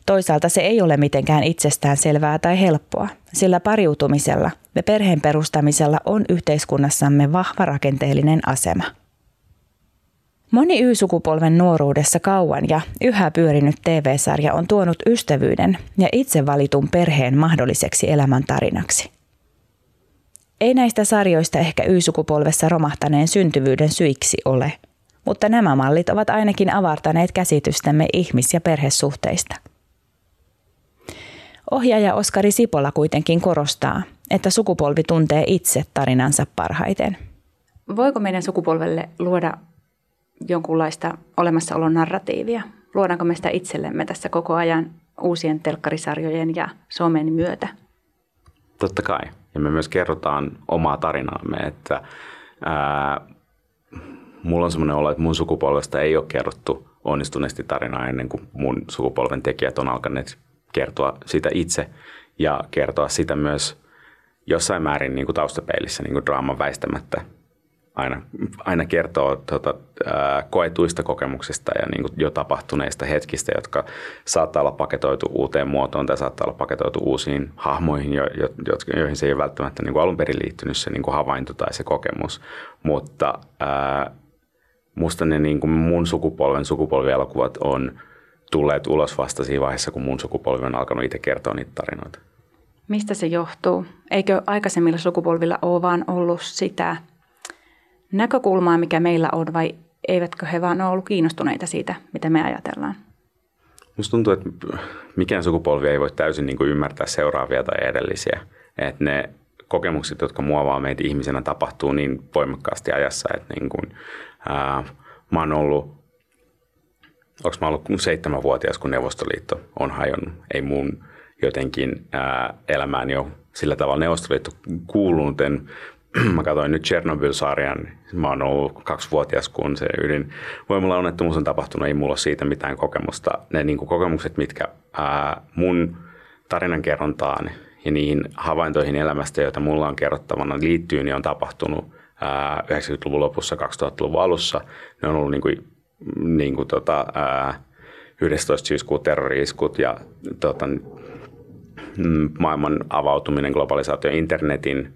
Toisaalta se ei ole mitenkään itsestään selvää tai helppoa, sillä pariutumisella ja perheen perustamisella on yhteiskunnassamme vahva rakenteellinen asema – Moni Y-sukupolven nuoruudessa kauan ja yhä pyörinyt TV-sarja on tuonut ystävyyden ja itse valitun perheen mahdolliseksi elämäntarinaksi. Ei näistä sarjoista ehkä Y-sukupolvessa romahtaneen syntyvyyden syiksi ole, mutta nämä mallit ovat ainakin avartaneet käsitystämme ihmis- ja perhesuhteista. Ohjaaja Oskari Sipola kuitenkin korostaa, että sukupolvi tuntee itse tarinansa parhaiten. Voiko meidän sukupolvelle luoda jonkunlaista olemassaolon narratiivia? Luodaanko me sitä itsellemme tässä koko ajan uusien telkkarisarjojen ja somen myötä? Totta kai. Ja me myös kerrotaan omaa tarinaamme, että ää, mulla on semmoinen olo, että mun sukupolvesta ei ole kerrottu onnistuneesti tarinaa ennen kuin mun sukupolven tekijät on alkaneet kertoa sitä itse ja kertoa sitä myös jossain määrin niin kuin taustapeilissä niin kuin draaman väistämättä aina, aina kertoo tuota, ää, koetuista kokemuksista ja niin kuin jo tapahtuneista hetkistä, jotka saattaa olla paketoitu uuteen muotoon tai saattaa olla paketoitu uusiin hahmoihin, jo, jo, joihin se ei ole välttämättä niin kuin alun perin liittynyt se niin kuin havainto tai se kokemus. Mutta ää, musta ne niin kuin mun sukupolven sukupolvielokuvat on tulleet ulos vasta siinä vaiheessa, kun mun sukupolvi on alkanut itse kertoa niitä tarinoita. Mistä se johtuu? Eikö aikaisemmilla sukupolvilla ole vaan ollut sitä näkökulmaa, mikä meillä on, vai eivätkö he vaan ole ollut kiinnostuneita siitä, mitä me ajatellaan? Musta tuntuu, että mikään sukupolvi ei voi täysin niin kuin ymmärtää seuraavia tai edellisiä. Että ne kokemukset, jotka muovaa meitä ihmisenä, tapahtuu niin voimakkaasti ajassa, että niin kuin, ää, mä oon ollut onko mä ollut seitsemänvuotias, kun Neuvostoliitto on hajonnut. Ei mun jotenkin ää, elämään jo sillä tavalla Neuvostoliitto kuulunut. En, mä katsoin nyt Chernobyl-sarjan, mä oon ollut kaksivuotias, kun se ydinvoimalla onnettomuus on tapahtunut, ei mulla ole siitä mitään kokemusta. Ne niin kuin kokemukset, mitkä ää, mun tarinankerrontaan ja niihin havaintoihin elämästä, joita mulla on kerrottavana liittyy, niin on tapahtunut ää, 90-luvun lopussa, 2000-luvun alussa. Ne on ollut niin kuin, niin kuin tota, ää, 11. syyskuun terrori-iskut ja tota, mm, maailman avautuminen, globalisaatio, internetin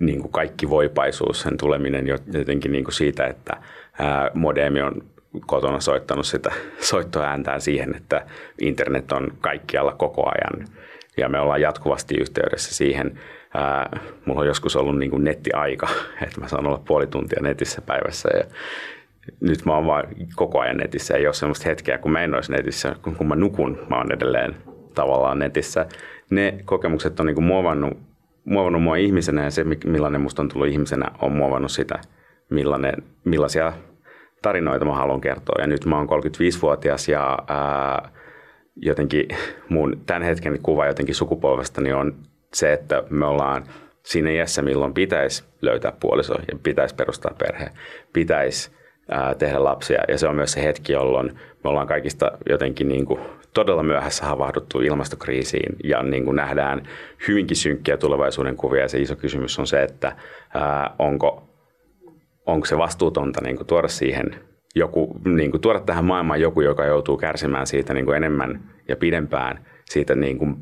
niin kuin kaikki voipaisuus, sen tuleminen jotenkin niin kuin siitä, että ää, modemi on kotona soittanut sitä soittoääntään siihen, että internet on kaikkialla koko ajan ja me ollaan jatkuvasti yhteydessä siihen. Ää, mulla on joskus ollut niin kuin nettiaika, että mä saan olla puoli tuntia netissä päivässä ja nyt mä oon vaan koko ajan netissä. Ei ole sellaista hetkeä, kun mä en olisi netissä, kun, kun mä nukun, mä oon edelleen tavallaan netissä. Ne kokemukset on niin kuin muovannut, muovannut mua ihmisenä ja se, millainen musta on tullut ihmisenä, on muovannut sitä, millainen, millaisia tarinoita mä haluan kertoa. Ja nyt mä oon 35-vuotias ja ää, jotenkin mun tämän hetken kuva jotenkin sukupolvestani on se, että me ollaan siinä iässä, milloin pitäisi löytää puoliso ja pitäisi perustaa perhe, pitäisi tehdä lapsia. Ja se on myös se hetki, jolloin me ollaan kaikista jotenkin niin kuin todella myöhässä havahduttu ilmastokriisiin ja niin kuin nähdään hyvinkin synkkiä tulevaisuuden kuvia. Ja se iso kysymys on se, että ää, onko, onko se vastuutonta niin kuin tuoda siihen joku, niin kuin tuoda tähän maailmaan joku, joka joutuu kärsimään siitä niin kuin enemmän ja pidempään siitä niin kuin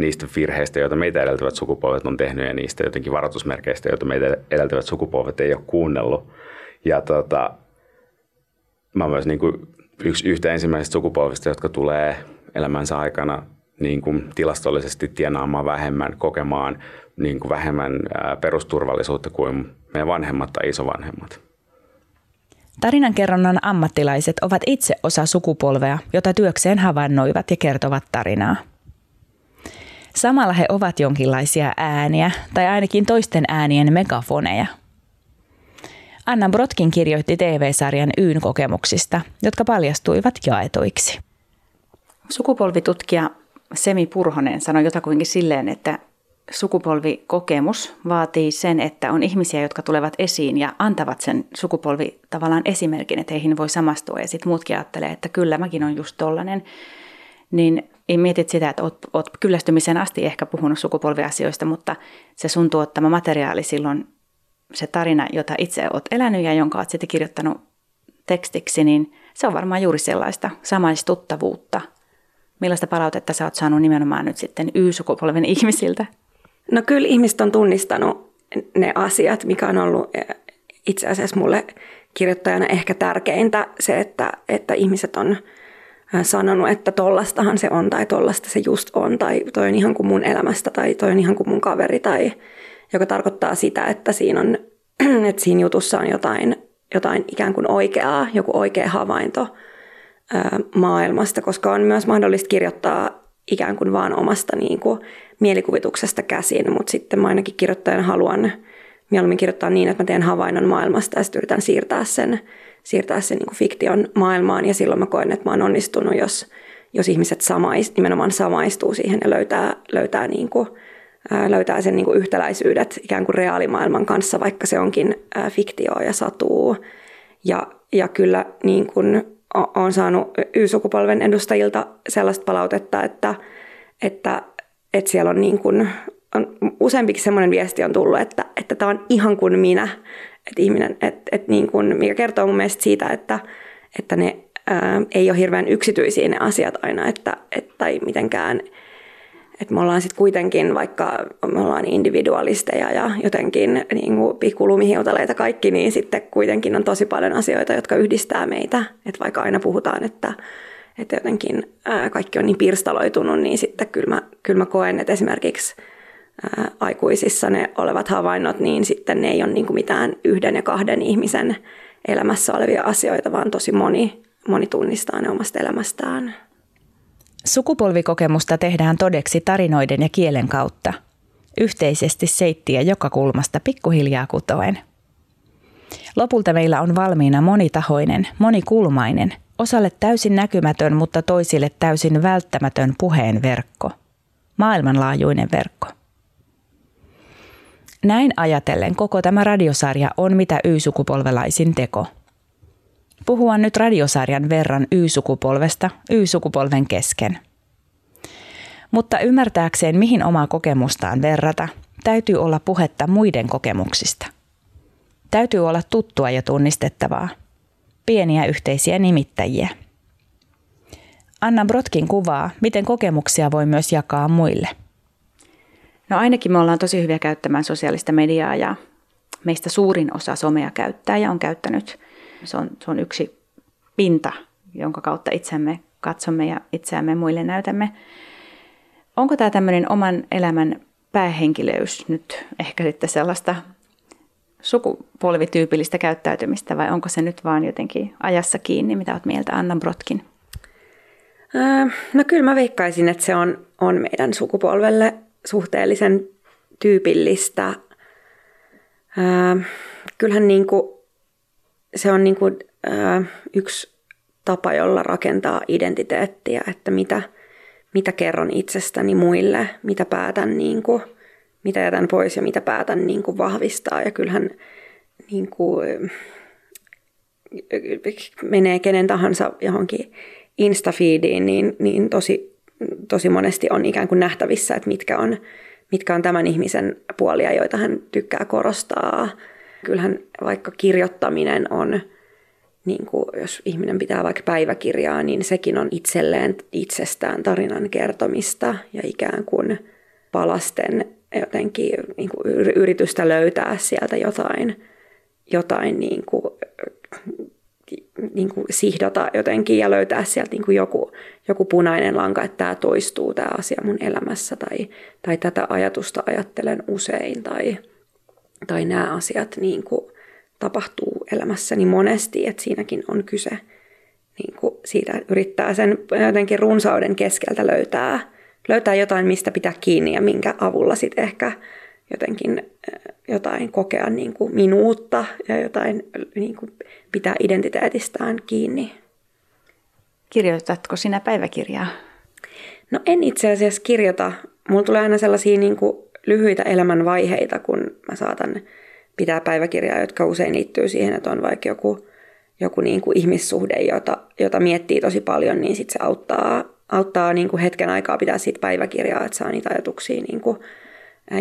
niistä virheistä, joita meitä edeltävät sukupolvet on tehnyt ja niistä jotenkin varoitusmerkeistä, joita meitä edeltävät sukupolvet ei ole kuunnellut. Ja tota, mä myös niin kuin yksi yhtä ensimmäisistä sukupolvista, jotka tulee elämänsä aikana niin kuin tilastollisesti tienaamaan vähemmän, kokemaan niin kuin vähemmän perusturvallisuutta kuin meidän vanhemmat tai isovanhemmat. Tarinankerronnan ammattilaiset ovat itse osa sukupolvea, jota työkseen havainnoivat ja kertovat tarinaa. Samalla he ovat jonkinlaisia ääniä, tai ainakin toisten äänien megafoneja. Anna Brotkin kirjoitti TV-sarjan Yyn kokemuksista, jotka paljastuivat jaetuiksi. Sukupolvitutkija Semi Purhonen sanoi jotakuinkin silleen, että sukupolvikokemus vaatii sen, että on ihmisiä, jotka tulevat esiin ja antavat sen sukupolvi tavallaan esimerkin, että heihin voi samastua ja sitten muutkin ajattelee, että kyllä mäkin on just tollanen. Niin mietit sitä, että oot, oot kyllästymisen asti ehkä puhunut sukupolviasioista, mutta se sun tuottama materiaali silloin, se tarina, jota itse oot elänyt ja jonka oot sitten kirjoittanut tekstiksi, niin se on varmaan juuri sellaista samaistuttavuutta. Millaista palautetta sä oot saanut nimenomaan nyt sitten Y-sukupolven ihmisiltä? No kyllä ihmiset on tunnistanut ne asiat, mikä on ollut e, itse asiassa mulle kirjoittajana ehkä tärkeintä se, että, että ihmiset on sanonut, että tollastahan se on tai tollasta se just on tai toi on ihan kuin mun elämästä tai toi on ihan kuin mun kaveri tai joka tarkoittaa sitä, että siinä, on, että siinä jutussa on jotain, jotain ikään kuin oikeaa, joku oikea havainto maailmasta, koska on myös mahdollista kirjoittaa ikään kuin vaan omasta niin kuin, mielikuvituksesta käsin, mutta sitten mä ainakin kirjoittajana haluan mieluummin kirjoittaa niin, että mä teen havainnon maailmasta ja sitten yritän siirtää sen, siirtää sen niin kuin fiktion maailmaan. Ja silloin mä koen, että mä oon onnistunut, jos, jos ihmiset samais, nimenomaan samaistuu siihen ja löytää, löytää, niin kuin, löytää sen niin kuin yhtäläisyydet ikään kuin reaalimaailman kanssa, vaikka se onkin fiktioa ja satuu. Ja, ja kyllä niin kuin olen saanut Y-sukupolven edustajilta sellaista palautetta, että, että, että siellä on, niin kuin, on useampikin sellainen viesti on tullut, että, että tämä on ihan kuin minä, että ihminen, että, että niin kuin, mikä kertoo mun mielestä siitä, että, että ne ää, ei ole hirveän yksityisiä ne asiat aina, että, että tai mitenkään – että me ollaan sitten kuitenkin, vaikka me ollaan individualisteja ja jotenkin niin kuin pikkulumihiutaleita kaikki, niin sitten kuitenkin on tosi paljon asioita, jotka yhdistää meitä. Että vaikka aina puhutaan, että, että jotenkin kaikki on niin pirstaloitunut, niin sitten kyllä mä, kyllä mä koen, että esimerkiksi aikuisissa ne olevat havainnot, niin sitten ne ei ole niin kuin mitään yhden ja kahden ihmisen elämässä olevia asioita, vaan tosi moni, moni tunnistaa ne omasta elämästään. Sukupolvikokemusta tehdään todeksi tarinoiden ja kielen kautta. Yhteisesti seittiä joka kulmasta pikkuhiljaa kutoen. Lopulta meillä on valmiina monitahoinen, monikulmainen, Osalle täysin näkymätön, mutta toisille täysin välttämätön puheen verkko. Maailmanlaajuinen verkko. Näin ajatellen koko tämä radiosarja on mitä Y-sukupolvelaisin teko. Puhua nyt radiosarjan verran Y-sukupolvesta Y-sukupolven kesken. Mutta ymmärtääkseen mihin omaa kokemustaan verrata, täytyy olla puhetta muiden kokemuksista. Täytyy olla tuttua ja tunnistettavaa. Pieniä yhteisiä nimittäjiä. Anna Brotkin kuvaa, miten kokemuksia voi myös jakaa muille – No ainakin me ollaan tosi hyviä käyttämään sosiaalista mediaa ja meistä suurin osa somea käyttää ja on käyttänyt. Se on, se on yksi pinta, jonka kautta itsemme katsomme ja itseämme muille näytämme. Onko tämä tämmöinen oman elämän päähenkilöys nyt ehkä sitten sellaista sukupolvityypillistä käyttäytymistä vai onko se nyt vaan jotenkin ajassa kiinni, mitä olet mieltä Anna Brotkin? no kyllä mä veikkaisin, että se on, on meidän sukupolvelle suhteellisen tyypillistä. Ää, kyllähän niin kuin, se on niin kuin, ää, yksi tapa, jolla rakentaa identiteettiä, että mitä, mitä kerron itsestäni muille, mitä päätän, niin kuin, mitä jätän pois ja mitä päätän niin kuin vahvistaa. Ja kyllähän niin kuin, menee kenen tahansa johonkin Instafeediin, niin, niin tosi tosi monesti on ikään kuin nähtävissä, että mitkä on, mitkä on tämän ihmisen puolia, joita hän tykkää korostaa. Kyllähän vaikka kirjoittaminen on, niin kuin jos ihminen pitää vaikka päiväkirjaa, niin sekin on itselleen itsestään tarinan kertomista ja ikään kuin palasten jotenkin niin kuin yritystä löytää sieltä jotain, jotain niin kuin niin kuin sihdata jotenkin ja löytää sieltä niin kuin joku, joku punainen lanka, että tämä toistuu tämä asia mun elämässä tai, tai tätä ajatusta ajattelen usein tai, tai nämä asiat niin kuin tapahtuu elämässäni monesti, että siinäkin on kyse niin kuin siitä, että yrittää sen jotenkin runsauden keskeltä löytää, löytää jotain, mistä pitää kiinni ja minkä avulla sitten ehkä jotenkin jotain kokea niin kuin minuutta ja jotain niin kuin pitää identiteetistään kiinni. Kirjoitatko sinä päiväkirjaa? No en itse asiassa kirjoita. Mulla tulee aina sellaisia niin kuin lyhyitä elämänvaiheita, kun mä saatan pitää päiväkirjaa, jotka usein liittyy siihen, että on vaikka joku, joku niin kuin ihmissuhde, jota, jota miettii tosi paljon, niin sit se auttaa, auttaa niin kuin hetken aikaa pitää siitä päiväkirjaa, että saa niitä ajatuksia niin kuin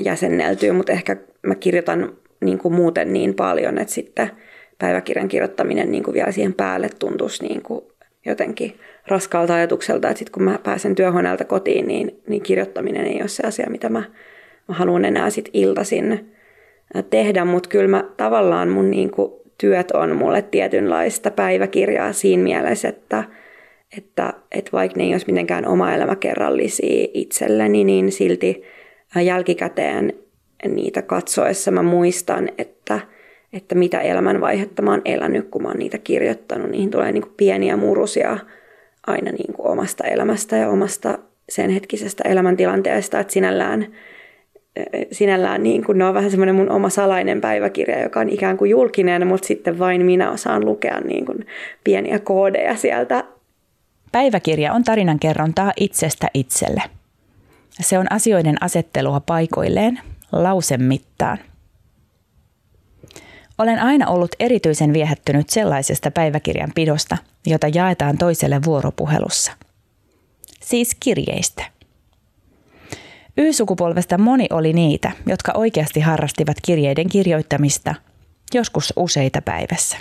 jäsenneltyä, mutta ehkä mä kirjoitan niin kuin muuten niin paljon, että sitten päiväkirjan kirjoittaminen niin kuin vielä siihen päälle tuntuisi niin kuin jotenkin raskaalta ajatukselta, että sitten kun mä pääsen työhuoneelta kotiin, niin, niin kirjoittaminen ei ole se asia, mitä mä, mä haluan enää sitten iltaisin tehdä, mutta kyllä mä tavallaan mun niin kuin työt on mulle tietynlaista päiväkirjaa siinä mielessä, että, että, että vaikka ne ei olisi mitenkään oma elämäkerrallisia itselleni, niin silti jälkikäteen niitä katsoessa mä muistan, että, että mitä elämänvaihetta mä oon elänyt, kun mä oon niitä kirjoittanut. Niihin tulee niin kuin pieniä murusia aina niin kuin omasta elämästä ja omasta sen hetkisestä elämäntilanteesta, että sinällään, sinällään niin kuin ne on vähän semmoinen mun oma salainen päiväkirja, joka on ikään kuin julkinen, mutta sitten vain minä osaan lukea niin kuin pieniä koodeja sieltä. Päiväkirja on tarinan kerrontaa itsestä itselle. Se on asioiden asettelua paikoilleen, lausen mittaan. Olen aina ollut erityisen viehättynyt sellaisesta päiväkirjan pidosta, jota jaetaan toiselle vuoropuhelussa. Siis kirjeistä. Y-sukupolvesta moni oli niitä, jotka oikeasti harrastivat kirjeiden kirjoittamista, joskus useita päivässä.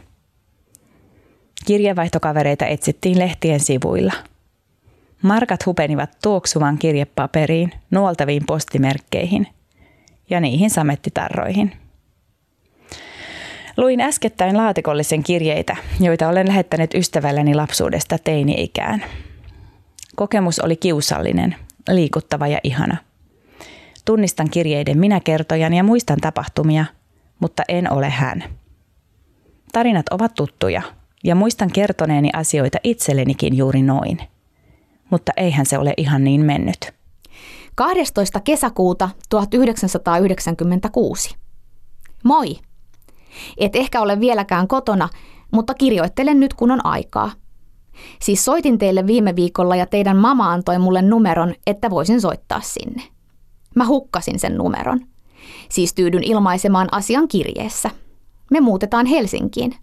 Kirjeenvaihtokavereita etsittiin lehtien sivuilla – Markat hupenivat tuoksuvan kirjepaperiin, nuoltaviin postimerkkeihin ja niihin samettitarroihin. Luin äskettäin laatikollisen kirjeitä, joita olen lähettänyt ystävälleni lapsuudesta teini-ikään. Kokemus oli kiusallinen, liikuttava ja ihana. Tunnistan kirjeiden minäkertojan ja muistan tapahtumia, mutta en ole hän. Tarinat ovat tuttuja ja muistan kertoneeni asioita itsellenikin juuri noin – mutta eihän se ole ihan niin mennyt. 12. kesäkuuta 1996. Moi! Et ehkä ole vieläkään kotona, mutta kirjoittelen nyt kun on aikaa. Siis soitin teille viime viikolla ja teidän mama antoi mulle numeron, että voisin soittaa sinne. Mä hukkasin sen numeron. Siis tyydyn ilmaisemaan asian kirjeessä. Me muutetaan Helsinkiin.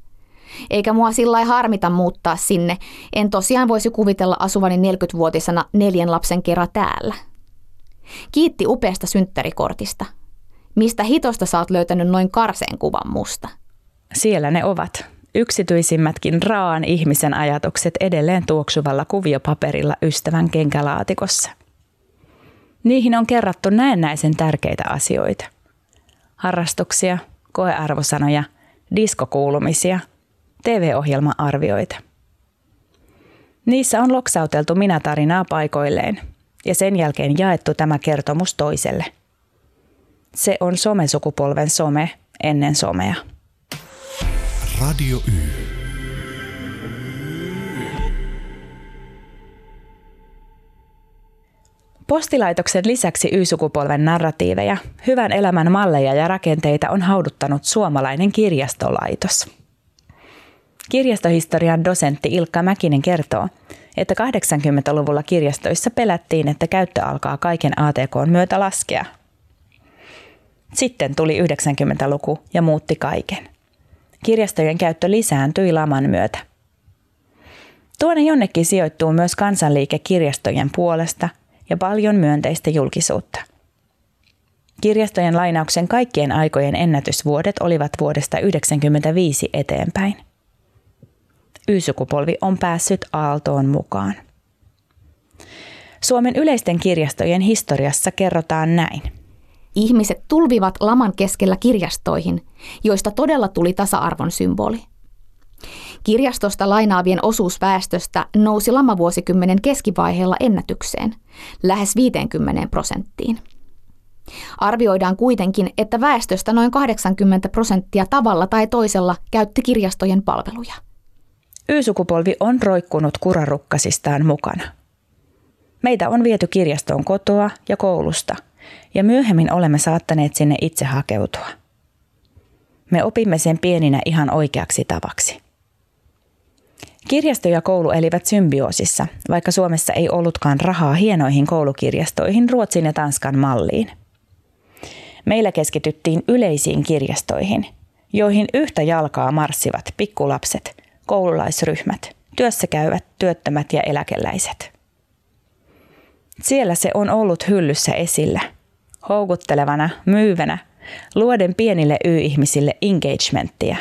Eikä mua sillä harmita muuttaa sinne. En tosiaan voisi kuvitella asuvani 40-vuotisena neljän lapsen kerran täällä. Kiitti upeasta synttärikortista. Mistä hitosta sä oot löytänyt noin karseen kuvan musta? Siellä ne ovat. Yksityisimmätkin raan ihmisen ajatukset edelleen tuoksuvalla kuviopaperilla ystävän kenkälaatikossa. Niihin on kerrattu näennäisen tärkeitä asioita. Harrastuksia, koearvosanoja, diskokuulumisia, TV-ohjelma-arvioita. Niissä on loksauteltu minä tarinaa paikoilleen ja sen jälkeen jaettu tämä kertomus toiselle. Se on somesukupolven some ennen somea. Radio Y. Postilaitoksen lisäksi Y-sukupolven narratiiveja, hyvän elämän malleja ja rakenteita on hauduttanut suomalainen kirjastolaitos. Kirjastohistorian dosentti Ilkka Mäkinen kertoo, että 80-luvulla kirjastoissa pelättiin, että käyttö alkaa kaiken ATK myötä laskea. Sitten tuli 90-luku ja muutti kaiken. Kirjastojen käyttö lisääntyi laman myötä. Tuonne jonnekin sijoittuu myös kansanliike kirjastojen puolesta ja paljon myönteistä julkisuutta. Kirjastojen lainauksen kaikkien aikojen ennätysvuodet olivat vuodesta 1995 eteenpäin. Y-sukupolvi on päässyt aaltoon mukaan. Suomen yleisten kirjastojen historiassa kerrotaan näin. Ihmiset tulvivat laman keskellä kirjastoihin, joista todella tuli tasa-arvon symboli. Kirjastosta lainaavien osuus väestöstä nousi lamavuosikymmenen keskivaiheella ennätykseen, lähes 50 prosenttiin. Arvioidaan kuitenkin, että väestöstä noin 80 prosenttia tavalla tai toisella käytti kirjastojen palveluja. Y-sukupolvi on roikkunut kurarukkasistaan mukana. Meitä on viety kirjastoon kotoa ja koulusta, ja myöhemmin olemme saattaneet sinne itse hakeutua. Me opimme sen pieninä ihan oikeaksi tavaksi. Kirjasto ja koulu elivät symbioosissa, vaikka Suomessa ei ollutkaan rahaa hienoihin koulukirjastoihin Ruotsin ja Tanskan malliin. Meillä keskityttiin yleisiin kirjastoihin, joihin yhtä jalkaa marssivat pikkulapset, koululaisryhmät, työssäkäyvät, työttömät ja eläkeläiset. Siellä se on ollut hyllyssä esillä, houkuttelevana, myyvänä, luoden pienille Y-ihmisille engagementtia.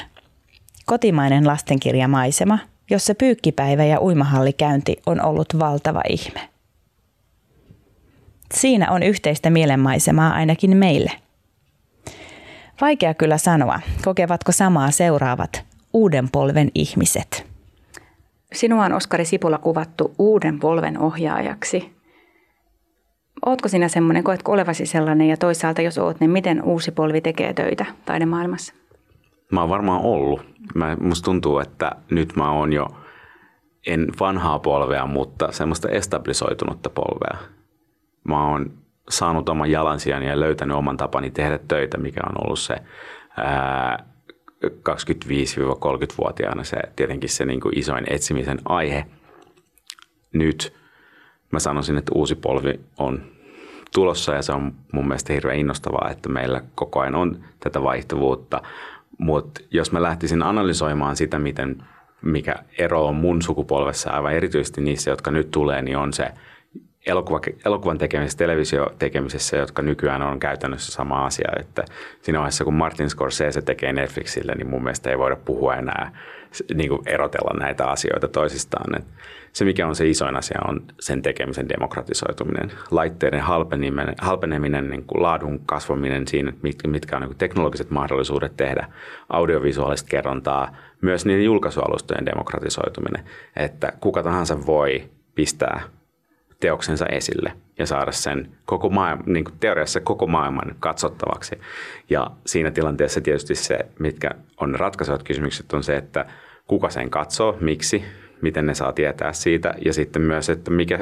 Kotimainen lastenkirjamaisema, jossa pyykkipäivä ja uimahallikäynti on ollut valtava ihme. Siinä on yhteistä mielenmaisemaa ainakin meille. Vaikea kyllä sanoa, kokevatko samaa seuraavat uuden polven ihmiset. Sinua on Oskari Sipula kuvattu uuden polven ohjaajaksi. Ootko sinä semmoinen, koetko olevasi sellainen ja toisaalta jos oot, niin miten uusi polvi tekee töitä taidemaailmassa? Mä oon varmaan ollut. Mä, musta tuntuu, että nyt mä oon jo, en vanhaa polvea, mutta semmoista establisoitunutta polvea. Mä oon saanut oman jalansijani ja löytänyt oman tapani tehdä töitä, mikä on ollut se ää, 25-30-vuotiaana se tietenkin se niin kuin isoin etsimisen aihe. Nyt mä sanoisin, että uusi polvi on tulossa ja se on mun mielestä hirveän innostavaa, että meillä koko ajan on tätä vaihtuvuutta. Mutta jos mä lähtisin analysoimaan sitä, miten, mikä ero on mun sukupolvessa aivan erityisesti niissä, jotka nyt tulee, niin on se elokuva, elokuvan tekemisessä, televisiotekemisessä, jotka nykyään on käytännössä sama asia. Että siinä vaiheessa, kun Martin Scorsese tekee Netflixille, niin mun mielestä ei voida puhua enää, niin kuin erotella näitä asioita toisistaan. Että se, mikä on se isoin asia, on sen tekemisen demokratisoituminen, laitteiden halpeneminen, halpeneminen niin kuin laadun kasvaminen siinä, mitkä, mitkä on niin kuin teknologiset mahdollisuudet tehdä audiovisuaalista kerrontaa, myös niiden julkaisualustojen demokratisoituminen, että kuka tahansa voi pistää teoksensa esille ja saada sen koko maailman, niin kuin teoriassa koko maailman katsottavaksi. Ja siinä tilanteessa tietysti se, mitkä on ratkaisevat kysymykset, on se, että kuka sen katsoo, miksi, miten ne saa tietää siitä ja sitten myös, että mikä,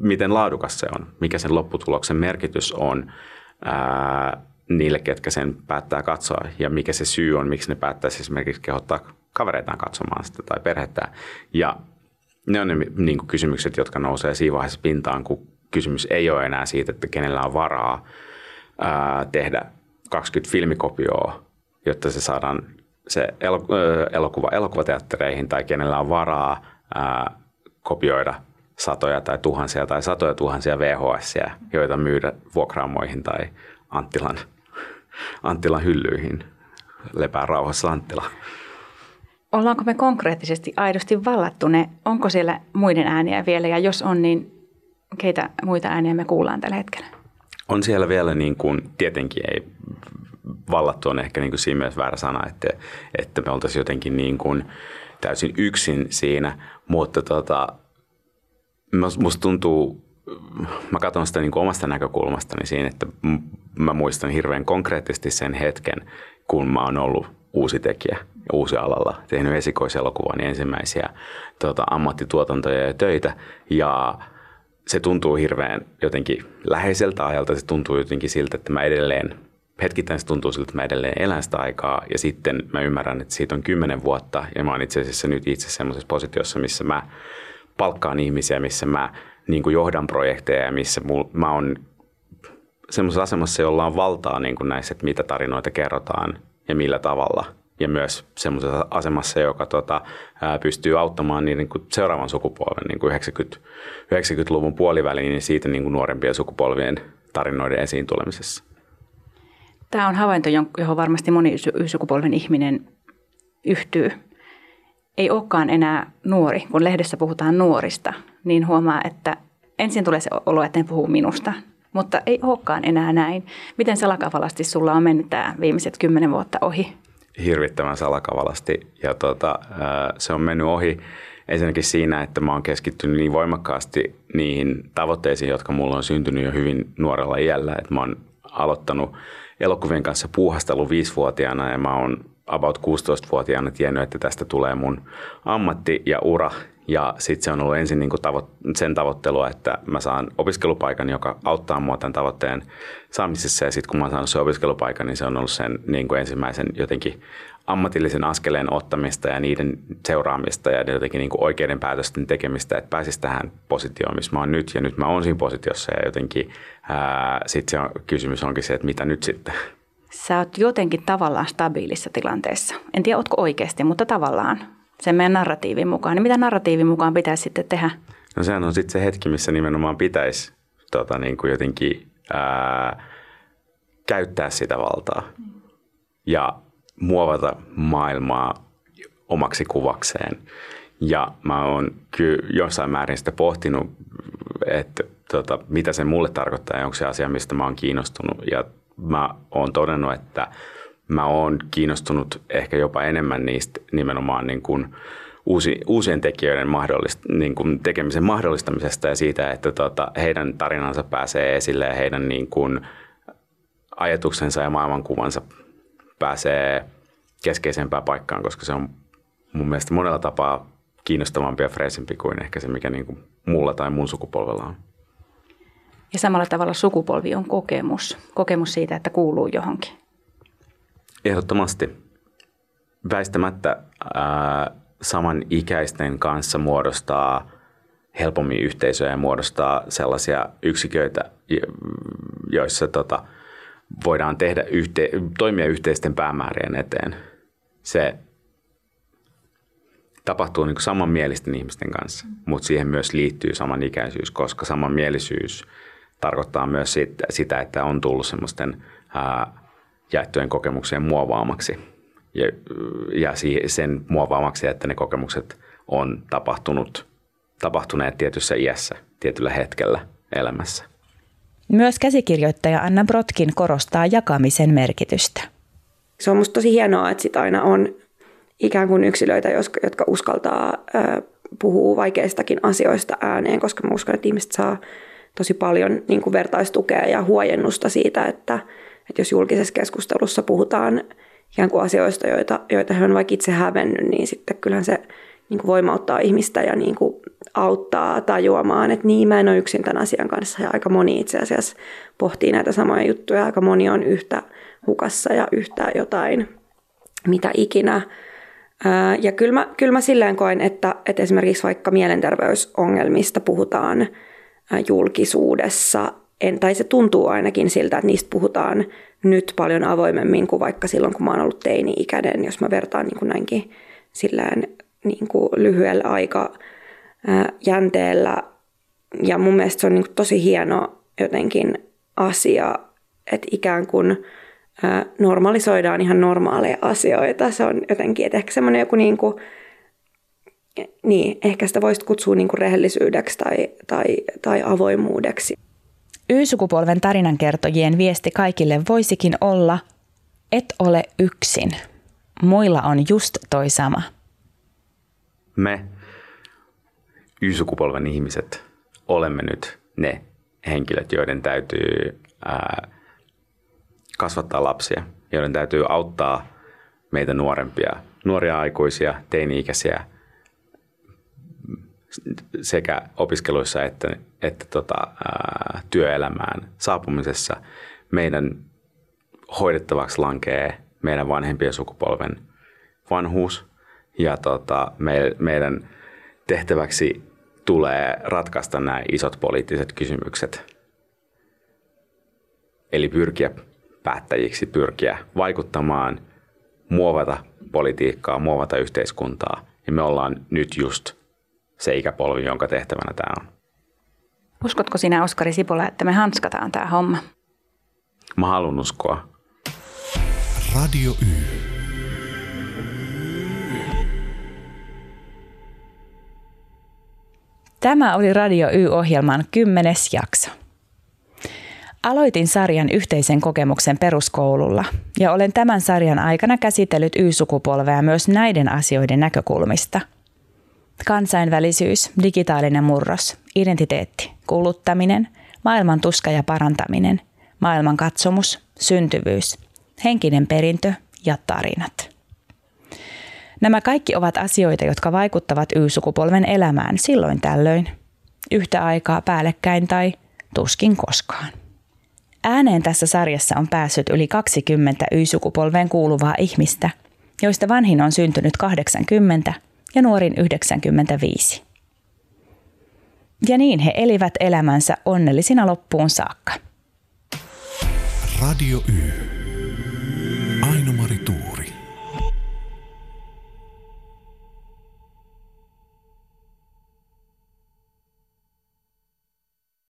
miten laadukas se on, mikä sen lopputuloksen merkitys on ää, niille, ketkä sen päättää katsoa ja mikä se syy on, miksi ne päättäisi esimerkiksi kehottaa kavereitaan katsomaan sitä tai perhettä. Ja ne on ne niin kuin kysymykset, jotka nousee siinä vaiheessa pintaan, kun kysymys ei ole enää siitä, että kenellä on varaa ää, tehdä 20 filmikopioa, jotta se saadaan se elokuva elokuvateattereihin tai kenellä on varaa ää, kopioida satoja tai tuhansia tai satoja tuhansia VHS, joita myydä vuokraamoihin tai Anttilan, Anttilan hyllyihin. Lepää rauhassa Anttila. Ollaanko me konkreettisesti aidosti vallattu ne? Onko siellä muiden ääniä vielä ja jos on, niin keitä muita ääniä me kuullaan tällä hetkellä? On siellä vielä niin kuin, tietenkin ei vallattu on ehkä niin kuin siinä mielessä väärä sana, että, että me oltaisiin jotenkin niin kuin täysin yksin siinä, mutta tota, musta tuntuu, mä katson sitä niin kuin omasta näkökulmastani siinä, että mä muistan hirveän konkreettisesti sen hetken, kun mä oon ollut uusi tekijä uusi alalla, tehnyt esikoiselokuvan niin ensimmäisiä tota, ammattituotantoja ja töitä. Ja se tuntuu hirveän jotenkin läheiseltä ajalta, se tuntuu jotenkin siltä, että mä edelleen hetkittäin se tuntuu siltä, että mä edelleen elän sitä aikaa ja sitten mä ymmärrän, että siitä on kymmenen vuotta ja mä oon itse asiassa nyt itse semmoisessa positiossa, missä mä palkkaan ihmisiä, missä mä niin kuin johdan projekteja ja missä mul, mä oon semmoisessa asemassa, jolla on valtaa niin kuin näissä, että mitä tarinoita kerrotaan ja millä tavalla. Ja myös semmoisessa asemassa, joka tota, ää, pystyy auttamaan niin, niin kuin seuraavan sukupolven niin kuin 90, 90-luvun puoliväliin niin siitä niin kuin nuorempien sukupolvien tarinoiden esiin tulemisessa. Tämä on havainto, johon varmasti moni sukupolven ihminen yhtyy. Ei olekaan enää nuori, kun lehdessä puhutaan nuorista, niin huomaa, että ensin tulee se olo, että ne puhuu minusta, mutta ei olekaan enää näin. Miten salakavalasti sulla on mennyt tämä viimeiset kymmenen vuotta ohi? Hirvittävän salakavalasti ja tota, se on mennyt ohi ensinnäkin siinä, että mä oon keskittynyt niin voimakkaasti niihin tavoitteisiin, jotka mulla on syntynyt jo hyvin nuorella iällä. Että mä oon aloittanut elokuvien kanssa puuhastelun viisivuotiaana ja mä oon about 16-vuotiaana tiennyt, että tästä tulee mun ammatti ja ura. Ja sitten se on ollut ensin niin kuin tavo- sen tavoittelua, että mä saan opiskelupaikan, joka auttaa mua tämän tavoitteen saamisessa. Ja sitten kun mä oon saanut sen opiskelupaikan, niin se on ollut sen niin kuin ensimmäisen jotenkin ammatillisen askeleen ottamista ja niiden seuraamista ja jotenkin niin kuin oikeiden päätösten tekemistä, että pääsisi tähän positioon, missä mä oon nyt. Ja nyt mä oon siinä positiossa ja jotenkin sitten se on, kysymys onkin se, että mitä nyt sitten. Sä oot jotenkin tavallaan stabiilissa tilanteessa. En tiedä, ootko oikeasti, mutta tavallaan sen meidän narratiivin mukaan. Niin mitä narratiivin mukaan pitäisi sitten tehdä? No sehän on sitten se hetki, missä nimenomaan pitäisi tota, niin kuin jotenkin ää, käyttää sitä valtaa. Ja muovata maailmaa omaksi kuvakseen. Ja mä oon kyllä jossain määrin sitä pohtinut, että tota, mitä se mulle tarkoittaa ja onko se asia, mistä mä oon kiinnostunut. Ja mä oon todennut, että mä oon kiinnostunut ehkä jopa enemmän niistä nimenomaan niin kuin uusi, uusien tekijöiden mahdollist, niin kuin tekemisen mahdollistamisesta ja siitä, että tota, heidän tarinansa pääsee esille ja heidän niin kuin ajatuksensa ja maailmankuvansa pääsee keskeisempään paikkaan, koska se on mun mielestä monella tapaa kiinnostavampi ja freesimpi kuin ehkä se, mikä niin kuin mulla tai mun sukupolvella on. Ja samalla tavalla sukupolvi on kokemus, kokemus siitä, että kuuluu johonkin. Ehdottomasti. Väistämättä ää, samanikäisten kanssa muodostaa helpommin yhteisöjä ja muodostaa sellaisia yksiköitä, joissa tota, voidaan tehdä yhte, toimia yhteisten päämäärien eteen. Se tapahtuu niin samanmielisten ihmisten kanssa, mutta siihen myös liittyy samanikäisyys, koska samanmielisyys tarkoittaa myös sitä, että on tullut semmoisten ää, jaettujen kokemuksien muovaamaksi ja, ja sen muovaamaksi, että ne kokemukset on tapahtunut, tapahtuneet tietyssä iässä, tietyllä hetkellä elämässä. Myös käsikirjoittaja Anna Brotkin korostaa jakamisen merkitystä. Se on musta tosi hienoa, että sit aina on ikään kuin yksilöitä, jotka uskaltaa puhua vaikeistakin asioista ääneen, koska mä uskon, että ihmiset saa tosi paljon niin kuin vertaistukea ja huojennusta siitä, että, että jos julkisessa keskustelussa puhutaan ikään kuin asioista, joita, joita he on vaikka itse hävennyt, niin sitten kyllähän se niin kuin voimauttaa ihmistä ja niin kuin auttaa tajuamaan, että niin, mä en ole yksin tämän asian kanssa. Ja aika moni itse asiassa pohtii näitä samoja juttuja. Aika moni on yhtä hukassa ja yhtä jotain, mitä ikinä Ja kyllä mä, kyllä mä silleen koen, että, että esimerkiksi vaikka mielenterveysongelmista puhutaan julkisuudessa, en, tai se tuntuu ainakin siltä, että niistä puhutaan nyt paljon avoimemmin kuin vaikka silloin, kun mä oon ollut teini-ikäinen, jos mä vertaan niin kuin näinkin silleen niin kuin lyhyellä aika jänteellä. Ja mun mielestä se on niin kuin tosi hieno jotenkin asia, että ikään kuin normalisoidaan ihan normaaleja asioita. Se on jotenkin, että ehkä semmoinen joku niin kuin, niin, ehkä sitä voisi kutsua niin kuin rehellisyydeksi tai, tai, tai avoimuudeksi. Y-sukupolven tarinankertojien viesti kaikille voisikin olla, et ole yksin. Muilla on just toi sama. Me, Y-sukupolven ihmiset, olemme nyt ne henkilöt, joiden täytyy ää, kasvattaa lapsia, joiden täytyy auttaa meitä nuorempia, nuoria aikuisia, teini-ikäisiä sekä opiskeluissa että, että tota, ää, työelämään saapumisessa. Meidän hoidettavaksi lankee meidän vanhempien sukupolven vanhuus ja tota, me, meidän tehtäväksi tulee ratkaista nämä isot poliittiset kysymykset. Eli pyrkiä päättäjiksi, pyrkiä vaikuttamaan, muovata politiikkaa, muovata yhteiskuntaa. Ja me ollaan nyt just se ikäpolvi, jonka tehtävänä tämä on. Uskotko sinä, Oskari Sipola, että me hanskataan tämä homma? Mä haluan uskoa. Radio Y. Tämä oli Radio Y-ohjelman kymmenes jakso. Aloitin sarjan yhteisen kokemuksen peruskoululla ja olen tämän sarjan aikana käsitellyt Y-sukupolvea myös näiden asioiden näkökulmista. Kansainvälisyys, digitaalinen murros, identiteetti, kuluttaminen, maailman tuska ja parantaminen, maailman katsomus, syntyvyys, henkinen perintö ja tarinat. Nämä kaikki ovat asioita, jotka vaikuttavat Y-sukupolven elämään silloin tällöin, yhtä aikaa päällekkäin tai tuskin koskaan. Ääneen tässä sarjassa on päässyt yli 20 Y-sukupolveen kuuluvaa ihmistä, joista vanhin on syntynyt 80 ja nuorin 95. Ja niin he elivät elämänsä onnellisina loppuun saakka. Radio Y. Aino-Mari